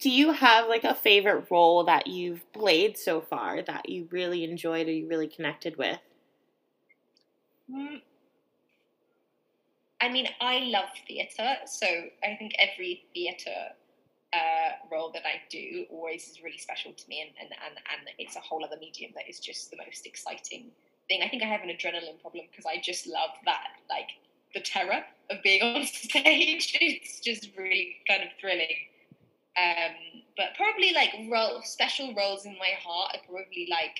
Speaker 2: Do you have like a favorite role that you've played so far that you really enjoyed or you really connected with?
Speaker 1: Mm. I mean, I love theatre, so I think every theatre uh, role that I do always is really special to me, and, and, and, and it's a whole other medium that is just the most exciting thing. I think I have an adrenaline problem because I just love that, like the terror of being on stage. It's just really kind of thrilling. Um, but probably like role, special roles in my heart are probably like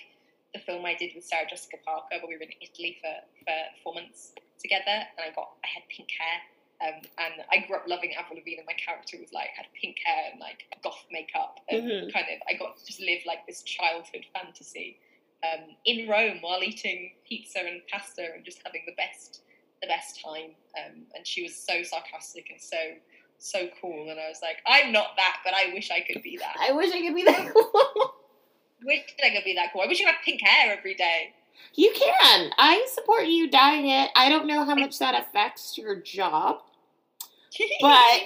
Speaker 1: the film I did with Sarah Jessica Parker, where we were in Italy for, for four months together, and I got I had pink hair um, and I grew up loving Avril Lavigne, and my character was like had pink hair and like goth makeup, and mm-hmm. kind of I got to just live like this childhood fantasy um, in Rome while eating pizza and pasta and just having the best the best time. Um, and she was so sarcastic and so so cool, and I was like, I'm not that, but I wish I could be that.
Speaker 2: I wish I could be that cool.
Speaker 1: wish I could be that cool. I wish I had pink hair every day.
Speaker 2: You can. I support you dyeing it. I don't know how much that affects your job but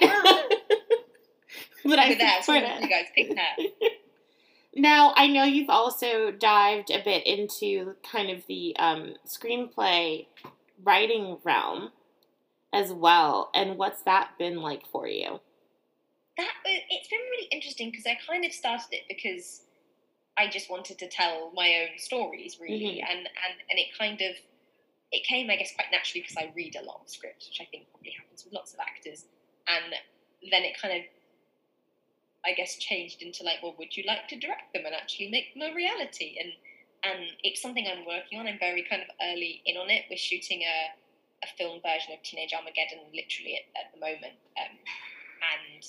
Speaker 2: but I
Speaker 1: that, support it. You guys pick that.
Speaker 2: Now I know you've also dived a bit into kind of the um, screenplay writing realm as well, and what's that been like for you?
Speaker 1: That it's been really interesting because I kind of started it because I just wanted to tell my own stories, really, mm-hmm. and and and it kind of it came, I guess, quite naturally because I read a lot of scripts, which I think probably happens with lots of actors. And then it kind of, I guess, changed into like, well, would you like to direct them and actually make them a reality? And and it's something I'm working on. I'm very kind of early in on it. We're shooting a, a film version of Teenage Armageddon literally at, at the moment, um, and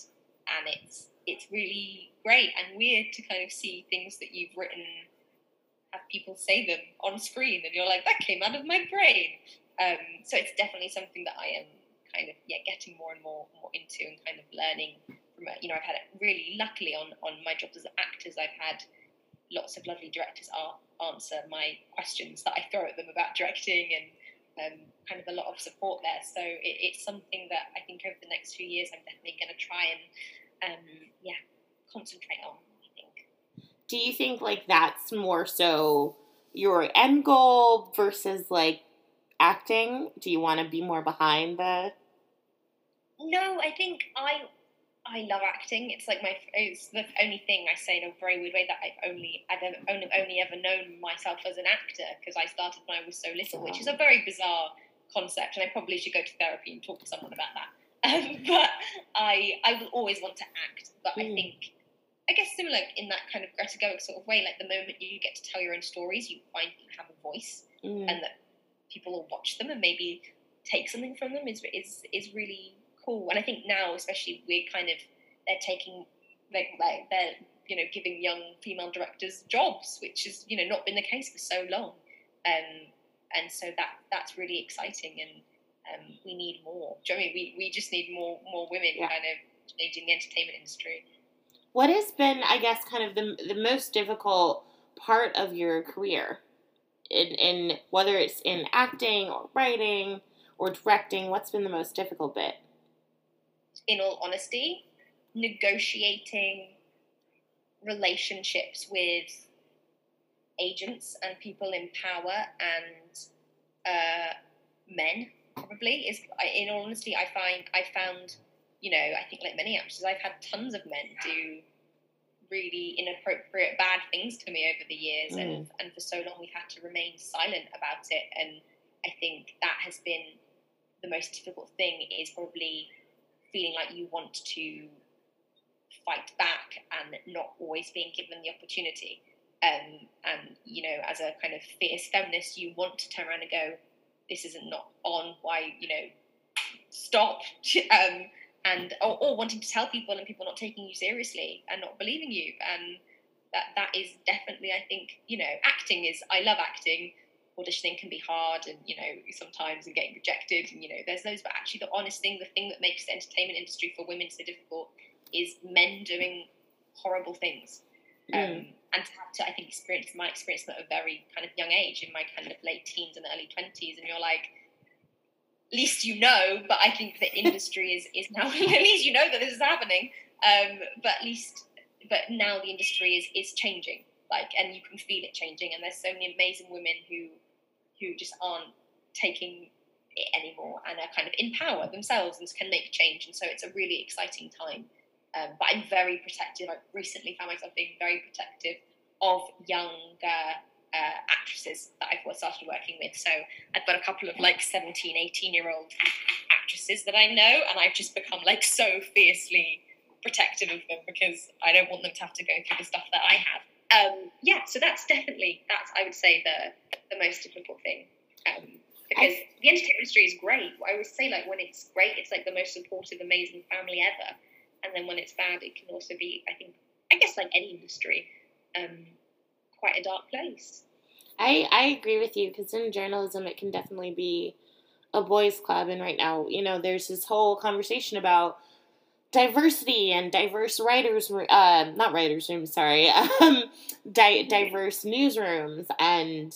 Speaker 1: and it's it's really great and weird to kind of see things that you've written have people say them on screen, and you're like, that came out of my brain. Um, so it's definitely something that I am kind of yeah getting more and more more into and kind of learning from it. You know, I've had it really luckily on on my jobs as actors. I've had lots of lovely directors answer my questions that I throw at them about directing and um, kind of a lot of support there. So it, it's something that I think over the next few years I'm definitely going to try and um, yeah concentrate on
Speaker 2: do you think like that's more so your end goal versus like acting? Do you want to be more behind the?
Speaker 1: No, I think I I love acting. It's like my it's the only thing I say in a very weird way that I've only I've only only ever known myself as an actor because I started when I was so little, which is a very bizarre concept, and I probably should go to therapy and talk to someone about that. Um, but I I will always want to act, but mm. I think I guess similar in that kind of Greta Gerwig sort of way. Like the moment you get to tell your own stories, you find you have a voice, mm. and that people will watch them and maybe take something from them is is is really cool. And I think now, especially, we're kind of they're taking like like they're you know giving young female directors jobs, which has you know not been the case for so long. Um, and so that that's really exciting, and um, we need more. Do you know I mean we, we just need more more women yeah. kind of changing the entertainment industry?
Speaker 2: What has been, I guess, kind of the the most difficult part of your career, in in whether it's in acting or writing or directing? What's been the most difficult bit?
Speaker 1: In all honesty, negotiating relationships with agents and people in power and uh, men probably is in all honesty i find i found you know, I think like many actors, I've had tons of men do really inappropriate, bad things to me over the years, mm. and and for so long we've had to remain silent about it. And I think that has been the most difficult thing is probably feeling like you want to fight back and not always being given the opportunity. Um, and you know, as a kind of fierce feminist, you want to turn around and go, "This isn't not on. Why you know, stop." um, and or, or, wanting to tell people and people not taking you seriously and not believing you. And that that is definitely, I think, you know, acting is. I love acting. Auditioning can be hard, and you know, sometimes and getting rejected, and you know, there's those. But actually, the honest thing, the thing that makes the entertainment industry for women so difficult, is men doing horrible things. Mm. Um, and to have to, I think, experience my experience at a very kind of young age, in my kind of late teens and early twenties, and you're like, at least you know. But I think the industry is is now at least you know that this is happening. Um, but at least, but now the industry is is changing, like, and you can feel it changing. And there's so many amazing women who who just aren't taking it anymore and are kind of in power themselves and can make change. And so it's a really exciting time. Um, but I'm very protective. I recently found myself being very protective of younger uh, actresses that I've started working with. So I've got a couple of like 17, 18 year old actresses that I know, and I've just become like so fiercely protective of them because I don't want them to have to go through the stuff that I have. Um, yeah, so that's definitely that's I would say the the most difficult thing. Um, because I, the entertainment industry is great. I always say like when it's great, it's like the most supportive, amazing family ever and then when it's bad, it can also be, I think, I guess like any industry, um, quite a dark place.
Speaker 2: I I agree with you because in journalism, it can definitely be a boys' club, and right now, you know, there's this whole conversation about diversity and diverse writers, uh, not writers' rooms, sorry, um, di- diverse newsrooms, and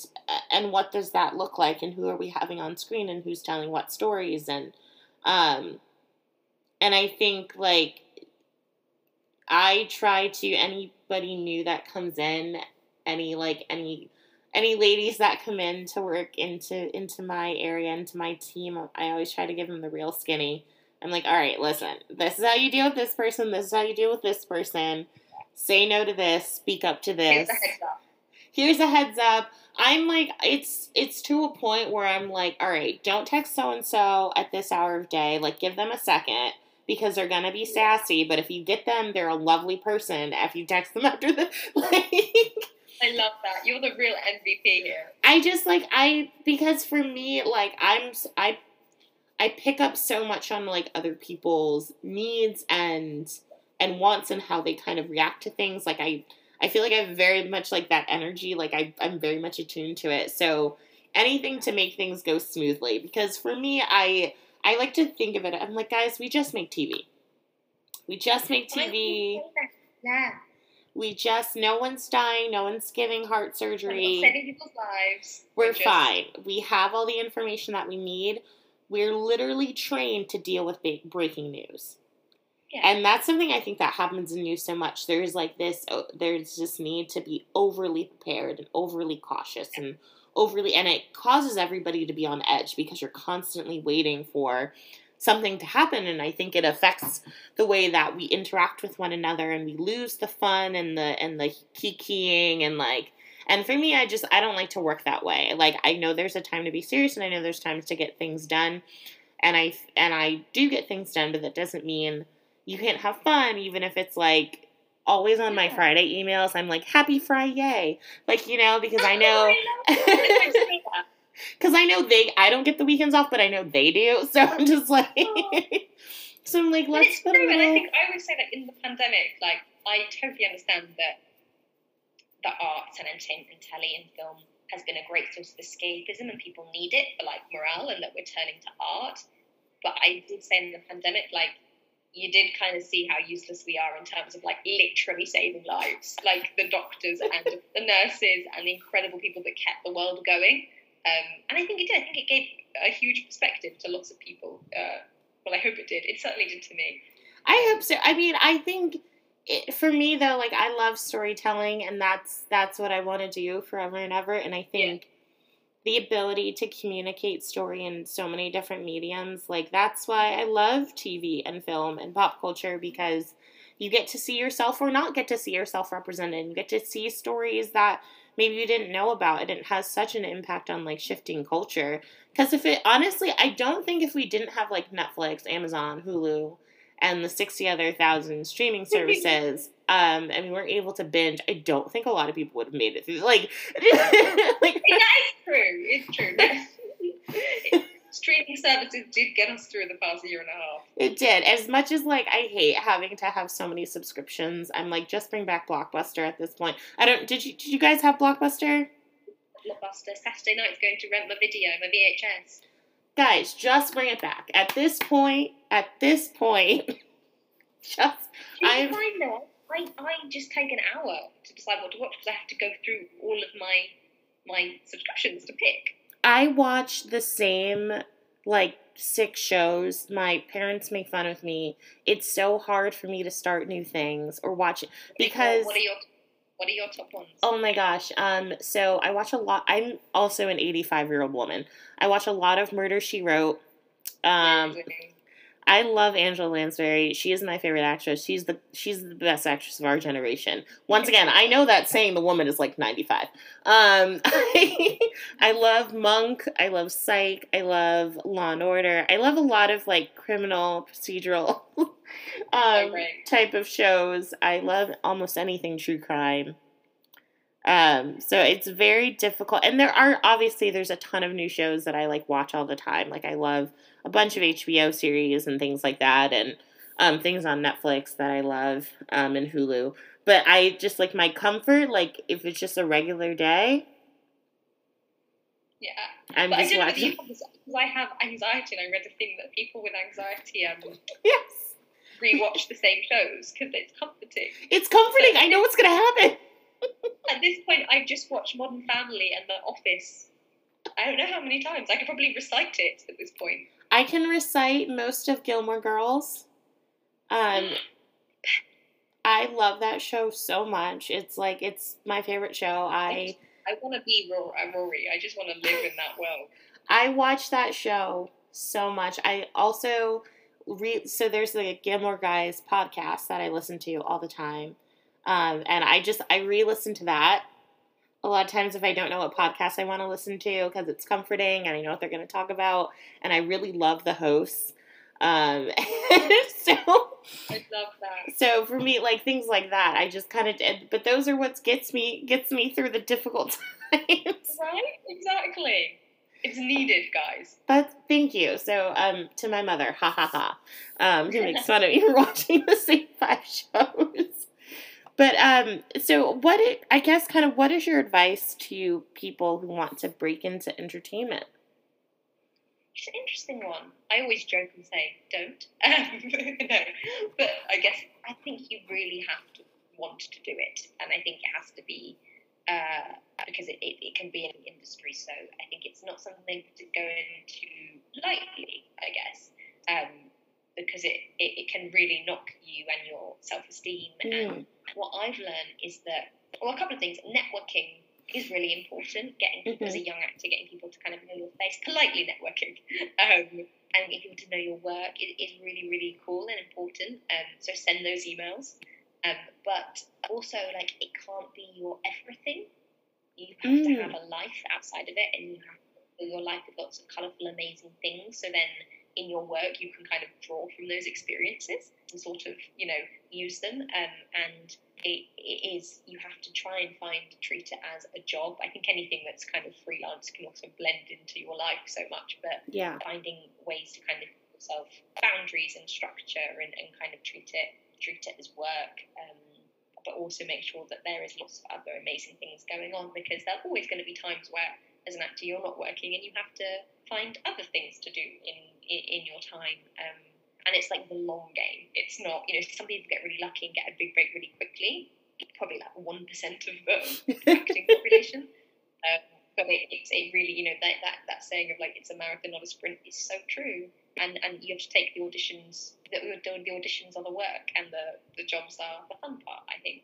Speaker 2: and what does that look like, and who are we having on screen, and who's telling what stories, and um, and I think like I try to anybody new that comes in, any like any any ladies that come in to work into into my area, into my team, I always try to give them the real skinny. I'm like, all right, listen, this is how you deal with this person. This is how you deal with this person. Say no to this. Speak up to this. Here's a heads up. Here's a heads up. I'm like, it's it's to a point where I'm like, all right, don't text so and so at this hour of day. Like, give them a second because they're gonna be sassy. But if you get them, they're a lovely person. If you text them after the like.
Speaker 1: I love that. You're the real MVP here.
Speaker 2: I just like I because for me like I'm I I pick up so much on like other people's needs and and wants and how they kind of react to things. Like I I feel like I have very much like that energy. Like I I'm very much attuned to it. So anything to make things go smoothly because for me I I like to think of it. I'm like, guys, we just make TV. We just make TV. Yeah. We just, no one's dying, no one's giving heart surgery.
Speaker 1: Saving people's lives.
Speaker 2: We're, just... fine. We have all the information that we need. We're literally trained to deal with breaking news. Yeah. And that's something I think that happens in news so much. There's like this, oh, there's this need to be overly prepared and overly cautious and overly and it causes everybody to be on edge because you're constantly waiting for something to happen. And i think it affects the way that we interact with one another and we lose the fun and the and the kikiing and like and for me i just i don't like to work that way. Like i know there's a time to be serious and i know there's times to get things done. And i and i do get things done but that doesn't mean you can't have fun even if it's like always on yeah. my Friday emails, I'm like, Happy Friday. Like, you know, because I know. Because I know they, I don't get the weekends off, but I know they do. So I'm just like. so I'm like, let's.
Speaker 1: It's true, and I think I would say that in the pandemic, like, I totally understand that the arts and entertainment and telly and film has been a great source of escapism and people need it for like morale and that we're turning to art. But I did say in the pandemic, like you did kind of see how useless we are in terms of like literally saving lives, like the doctors and the nurses and the incredible people that kept the world going. Um, and I think it did. I think it gave a huge perspective to lots of people. Uh, well, I hope it did. It certainly did to me.
Speaker 2: I hope so. I mean, I think it, for me though, like I love storytelling, and that's that's what I want to do forever and ever. And I think. Yeah the ability to communicate story in so many different mediums. Like that's why I love TV and film and pop culture because you get to see yourself or not get to see yourself represented. You get to see stories that maybe you didn't know about and it has such an impact on like shifting culture. Because if it honestly, I don't think if we didn't have like Netflix, Amazon, Hulu, and the 60 other thousand streaming services um and we weren't able to binge i don't think a lot of people would have made it through like
Speaker 1: like yeah it's true it's true. Streaming services did get us through the past year and a half.
Speaker 2: It did as much as like i hate having to have so many subscriptions i'm like just bring back blockbuster at this point. I don't did you did you guys have blockbuster?
Speaker 1: Blockbuster saturday nights going to rent my video my vhs
Speaker 2: guys just bring it back. At this point at this point just
Speaker 1: i'm I, I just take an hour to decide what to watch because I have to go through all of my my subscriptions to pick.
Speaker 2: I watch the same like six shows. My parents make fun of me. It's so hard for me to start new things or watch it because
Speaker 1: what are your what are your top ones?
Speaker 2: Oh my gosh. Um so I watch a lot I'm also an 85 year old woman. I watch a lot of Murder She Wrote. Um I love Angela Lansbury. She is my favorite actress. She's the she's the best actress of our generation. Once again, I know that saying the woman is like 95. Um, I love Monk. I love Psych. I love Law and Order. I love a lot of like criminal procedural um, type of shows. I love almost anything true crime. Um, so it's very difficult, and there are obviously there's a ton of new shows that I like watch all the time. Like I love a bunch of HBO series and things like that, and um, things on Netflix that I love um, and Hulu. But I just like my comfort, like if it's just a regular day.
Speaker 1: Yeah, I'm but just I watching. Because I have anxiety, and I read a thing that people with anxiety um
Speaker 2: yes
Speaker 1: rewatch the same shows because it's comforting.
Speaker 2: It's comforting. So, I know what's gonna happen.
Speaker 1: At this point, I've just watched Modern Family and The Office. I don't know how many times. I could probably recite it at this point.
Speaker 2: I can recite most of Gilmore Girls. Um, I love that show so much. It's like it's my favorite show. I
Speaker 1: I, want to be Rory. I just want to live in that world.
Speaker 2: I watch that show so much. I also read. So there's the Gilmore Guys podcast that I listen to all the time, um, and I just I re-listen to that a lot of times if I don't know what podcast I want to listen to because it's comforting and I know what they're going to talk about, and I really love the hosts. Um,
Speaker 1: so I love that.
Speaker 2: So for me, like things like that, I just kind of did. But those are what gets me gets me through the difficult times.
Speaker 1: Right? Exactly. It's needed, guys.
Speaker 2: But thank you. So, um, to my mother, ha ha ha, um, who makes fun of me for watching the same five shows. But um, so what? It, I guess, kind of, what is your advice to people who want to break into entertainment?
Speaker 1: It's an interesting one. I always joke and say, "Don't." no, but I guess I think you really have to want to do it, and I think it has to be uh, because it, it, it, can be an industry. So I think it's not something to go into lightly. I guess. Um, because it, it, it, can really knock you and your self esteem. Mm. And what I've learned is that, well, a couple of things. Networking is really important. Getting people, mm-hmm. as a young actor, getting people to kind of know your face, politely networking, um, and getting people to know your work is, is really, really cool and important. Um, so send those emails. Um, but also, like, it can't be your everything. You have mm. to have a life outside of it, and you have your life with lots of colourful, amazing things. So then in your work, you can kind of draw from those experiences and sort of, you know, use them. Um, and it, it is, you have to try and find, treat it as a job. I think anything that's kind of freelance can also blend into your life so much, but
Speaker 2: yeah.
Speaker 1: finding ways to kind of yourself boundaries and structure and, and kind of treat it, treat it as work. Um, but also make sure that there is lots of other amazing things going on because there are always going to be times where as an actor you're not working and you have to find other things to do in in, in your time. Um, and it's like the long game. It's not, you know, some people get really lucky and get a big break really quickly. Probably like one percent of the acting population. Um, but it, it's it really, you know, that, that that saying of like it's a marathon, not a sprint, is so true. And and you have to take the auditions. That we were doing. the auditions are the work, and the the jobs are the fun part. I think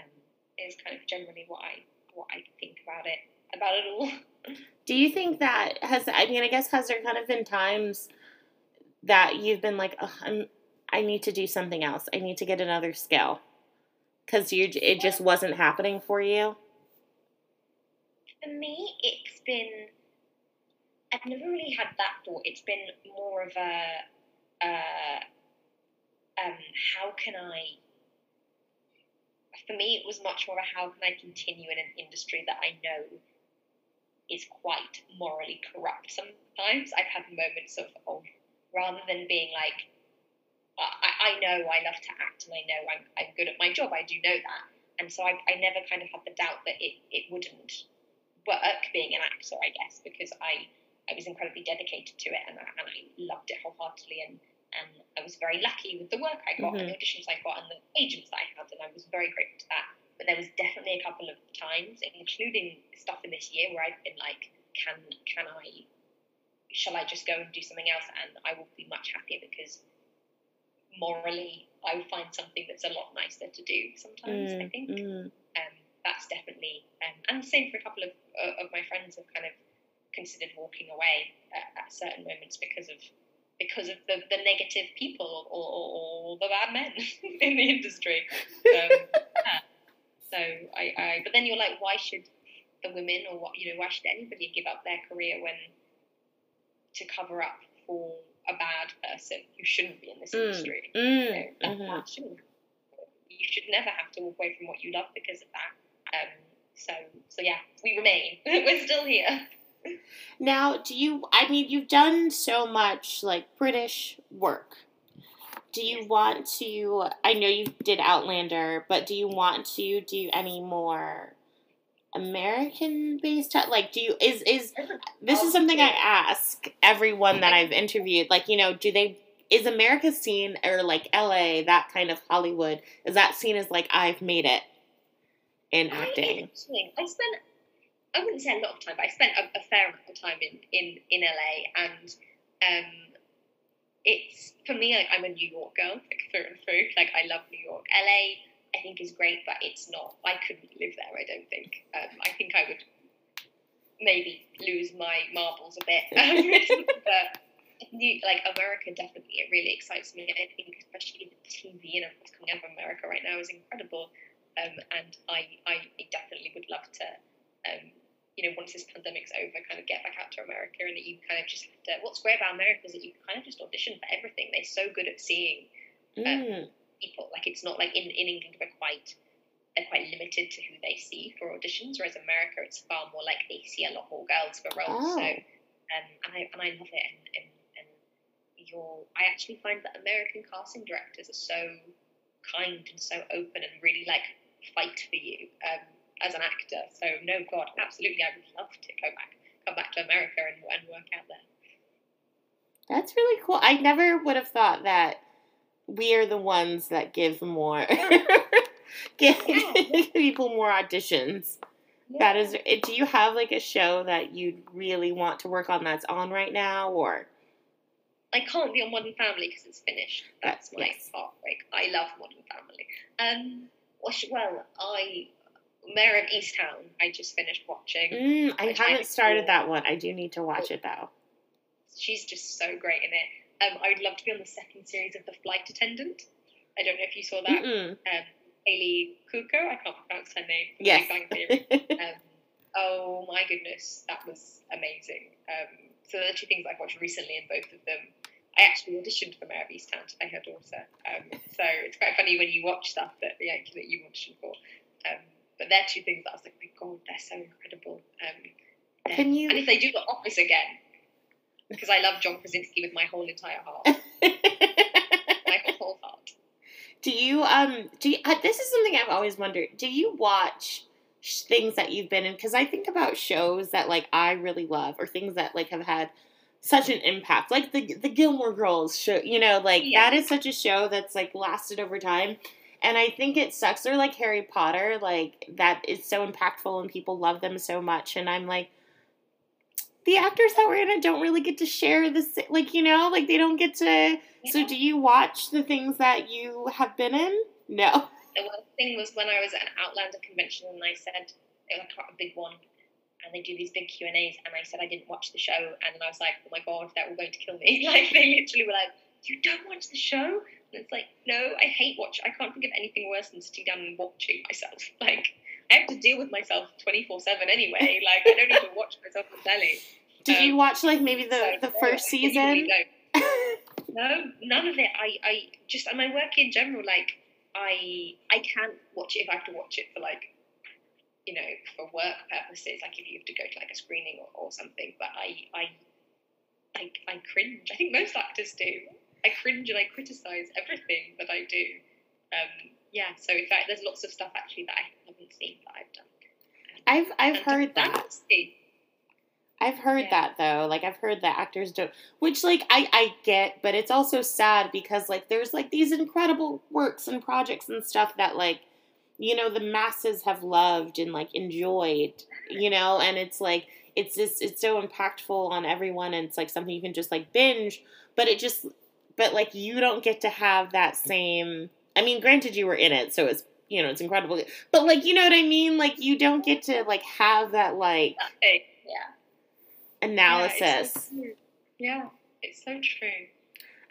Speaker 1: um, is kind of generally what I what I think about it about it all.
Speaker 2: Do you think that has? I mean, I guess has there kind of been times that you've been like, oh, I'm, I need to do something else. I need to get another skill because you it just wasn't happening for you.
Speaker 1: For me, it's been. I've never really had that thought. It's been more of a. Uh, um, how can I? For me, it was much more a how can I continue in an industry that I know is quite morally corrupt. Sometimes I've had moments of, of rather than being like, I, I know I love to act and I know I'm, I'm good at my job. I do know that. And so I, I never kind of had the doubt that it, it wouldn't work being an actor, I guess, because I, I was incredibly dedicated to it and I, and I loved it wholeheartedly. And, and I was very lucky with the work I got mm-hmm. and the auditions I got and the agents that I had. And I was very grateful to that. But there was definitely a couple of times, including stuff in this year, where I've been like, can can I, shall I just go and do something else? And I will be much happier because morally, I would find something that's a lot nicer to do sometimes, mm, I think. Mm. Um, that's definitely, um, and the same for a couple of, uh, of my friends have kind of considered walking away at, at certain moments because of because of the, the negative people or, or, or the bad men in the industry. Um, yeah. So I, I, but then you're like, why should the women or what, you know, why should anybody give up their career when to cover up for a bad person who shouldn't be in this mm. industry. Mm. You, know, mm-hmm. you should never have to walk away from what you love because of that. Um, so, so yeah, we remain. We're still here.
Speaker 2: Now, do you? I mean, you've done so much like British work. Do you want to? I know you did Outlander, but do you want to do any more American based like do you is is this is something I ask everyone that I've interviewed like you know do they is America seen or like LA that kind of Hollywood is that seen as like I've made it in acting?
Speaker 1: I, I spent I wouldn't say a lot of time but I spent a, a fair amount of time in in in LA and um it's for me like, I'm a New York girl like through and through like I love New York. LA I think is great, but it's not. I couldn't live there. I don't think. Um, I think I would maybe lose my marbles a bit. but new, like America, definitely, it really excites me. I think, especially the TV and what's coming out of America right now is incredible. Um, and I, I definitely would love to, um, you know, once this pandemic's over, kind of get back out to America and that you kind of just have to. What's great about America is that you kind of just audition for everything. They're so good at seeing. Um, mm people. Like it's not like in, in England we're quite they're quite limited to who they see for auditions, whereas America it's far more like they see a lot more girls for roles. Oh. So um, and I and I love it and, and, and you're I actually find that American casting directors are so kind and so open and really like fight for you um, as an actor. So no God, absolutely I would love to go back come back to America and, and work out there.
Speaker 2: That's really cool. I never would have thought that we are the ones that give more give people more auditions. Yeah. That is. Do you have like a show that you really want to work on that's on right now, or?
Speaker 1: I can't be on Modern Family because it's finished. That's, my yes. heartbreak. I love Modern Family. Um, well, I Mare of Easttown. I just finished watching.
Speaker 2: Mm, I haven't started that one. I do need to watch it though.
Speaker 1: She's just so great in it. Um, I would love to be on the second series of The Flight Attendant. I don't know if you saw that. Um, Kaley Cuoco, I can't pronounce her name.
Speaker 2: Yes.
Speaker 1: um, oh my goodness, that was amazing. Um, so there are two things I've watched recently, and both of them. I actually auditioned for Mare of Easttown to play her daughter. Um, so it's quite funny when you watch stuff that, yeah, that you auditioned for. Um, but they're two things that I was like, my God, they're so incredible. Um,
Speaker 2: Can you?
Speaker 1: And if they do The Office again, because I love John Krasinski with my whole entire heart. my whole heart.
Speaker 2: Do you um do you, uh, this is something I've always wondered. Do you watch things that you've been in because I think about shows that like I really love or things that like have had such an impact. Like the the Gilmore Girls show, you know, like yeah. that is such a show that's like lasted over time. And I think it sucks. Or like Harry Potter, like that is so impactful and people love them so much. And I'm like, the actors that were in it don't really get to share this like you know like they don't get to yeah. so do you watch the things that you have been in? No.
Speaker 1: The one thing was when i was at an outlander convention and i said it was quite a big one and they do these big q and a's and i said i didn't watch the show and then i was like oh my god they're all going to kill me. Like they literally were like you don't watch the show? And it's like no i hate watch i can't think of anything worse than sitting down and watching myself. Like I have to deal with myself 24 7 anyway. Like, I don't even watch myself on telly.
Speaker 2: Did um, you watch, like, maybe the, so, the first season?
Speaker 1: No, none of it. I, I just and my work in general, like I I can't watch it if I have to watch it for like you know, for work purposes, like if you have to go to like a screening or, or something. But I, I, I, I cringe. I think most actors do. I cringe and I criticize everything that I do. Um, yeah. So in fact, there's lots of stuff actually that I that I've done.
Speaker 2: I've I've heard that. I've heard yeah. that though. Like I've heard that actors don't which like I I get, but it's also sad because like there's like these incredible works and projects and stuff that like you know the masses have loved and like enjoyed, you know, and it's like it's just it's so impactful on everyone and it's like something you can just like binge, but it just but like you don't get to have that same I mean, granted you were in it, so it's you know, it's incredible. But like, you know what I mean? Like you don't get to like have that like
Speaker 1: yeah
Speaker 2: analysis.
Speaker 1: Yeah, it's so, yeah, it's so true.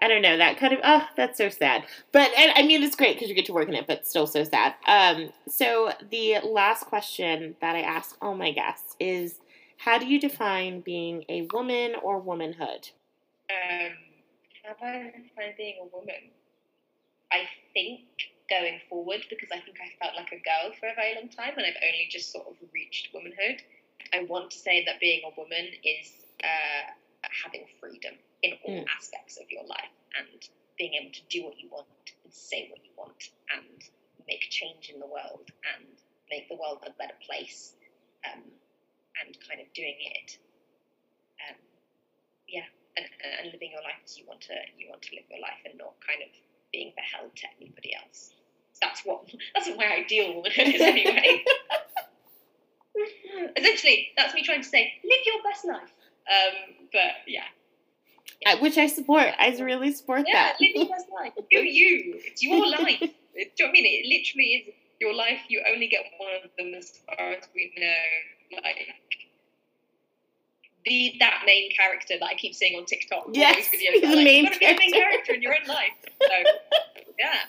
Speaker 2: I don't know. That kind of oh, that's so sad. But and, I mean, it's great because you get to work in it, but still so sad. Um, so the last question that I ask all my guests is, how do you define being a woman or womanhood?
Speaker 1: Um, how do I define being a woman? I think going forward, because I think I felt like a girl for a very long time, and I've only just sort of reached womanhood. I want to say that being a woman is uh, having freedom in all mm. aspects of your life and being able to do what you want and say what you want and make change in the world and make the world a better place um, and kind of doing it um, yeah and, and living your life as you want to you want to live your life and not kind of being beheld to anybody else that's what that's what my ideal womanhood is anyway essentially that's me trying to say live your best life um, but yeah
Speaker 2: yeah. which I support. I really support that.
Speaker 1: yeah,
Speaker 2: that.
Speaker 1: live your best life. Do you? It's your life. Do you know what I mean? It literally is your life. You only get one of them, as far as we know. Like, be that main character that I keep seeing on TikTok.
Speaker 2: Yes,
Speaker 1: videos.
Speaker 2: the
Speaker 1: like,
Speaker 2: main
Speaker 1: a main character in your own life. So, yeah.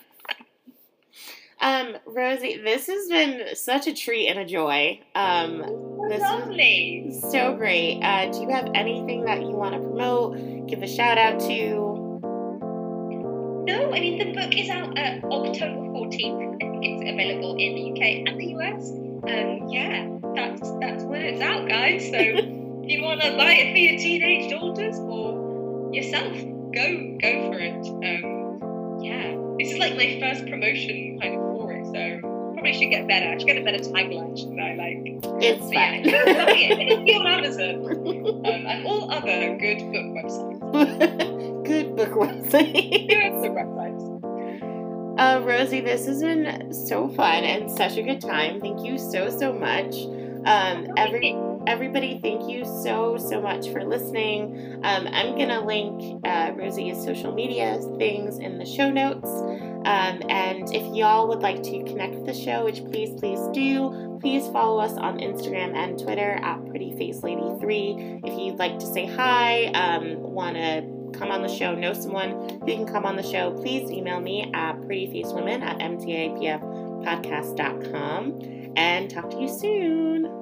Speaker 2: Um, Rosie, this has been such a treat and a joy. Um,
Speaker 1: this lovely.
Speaker 2: is so great. Uh, do you have anything that you want to promote? Give a shout out to?
Speaker 1: No, I mean the book is out uh, October 14th. I think it's available in the UK and the US. Um, yeah, that's that's when it's out, guys. So if you want to buy it for your teenage daughters or yourself, go go for it. Um, yeah, this is like my first promotion kind of so probably should get better. I should get a better tagline, shouldn't I? Like,
Speaker 2: it's fine.
Speaker 1: Yeah, it's on Amazon um, and all other good book websites.
Speaker 2: good book websites.
Speaker 1: good book websites.
Speaker 2: Uh, Rosie, this has been so fun and such a good time. Thank you so so much. Um, every everybody, thank you so, so much for listening. Um, I'm going to link uh, Rosie's social media things in the show notes. Um, and if y'all would like to connect with the show, which please, please do, please follow us on Instagram and Twitter at PrettyFaceLady3. If you'd like to say hi, um, want to come on the show, know someone who can come on the show, please email me at prettyfacewomen at mtapfpodcast.com and talk to you soon.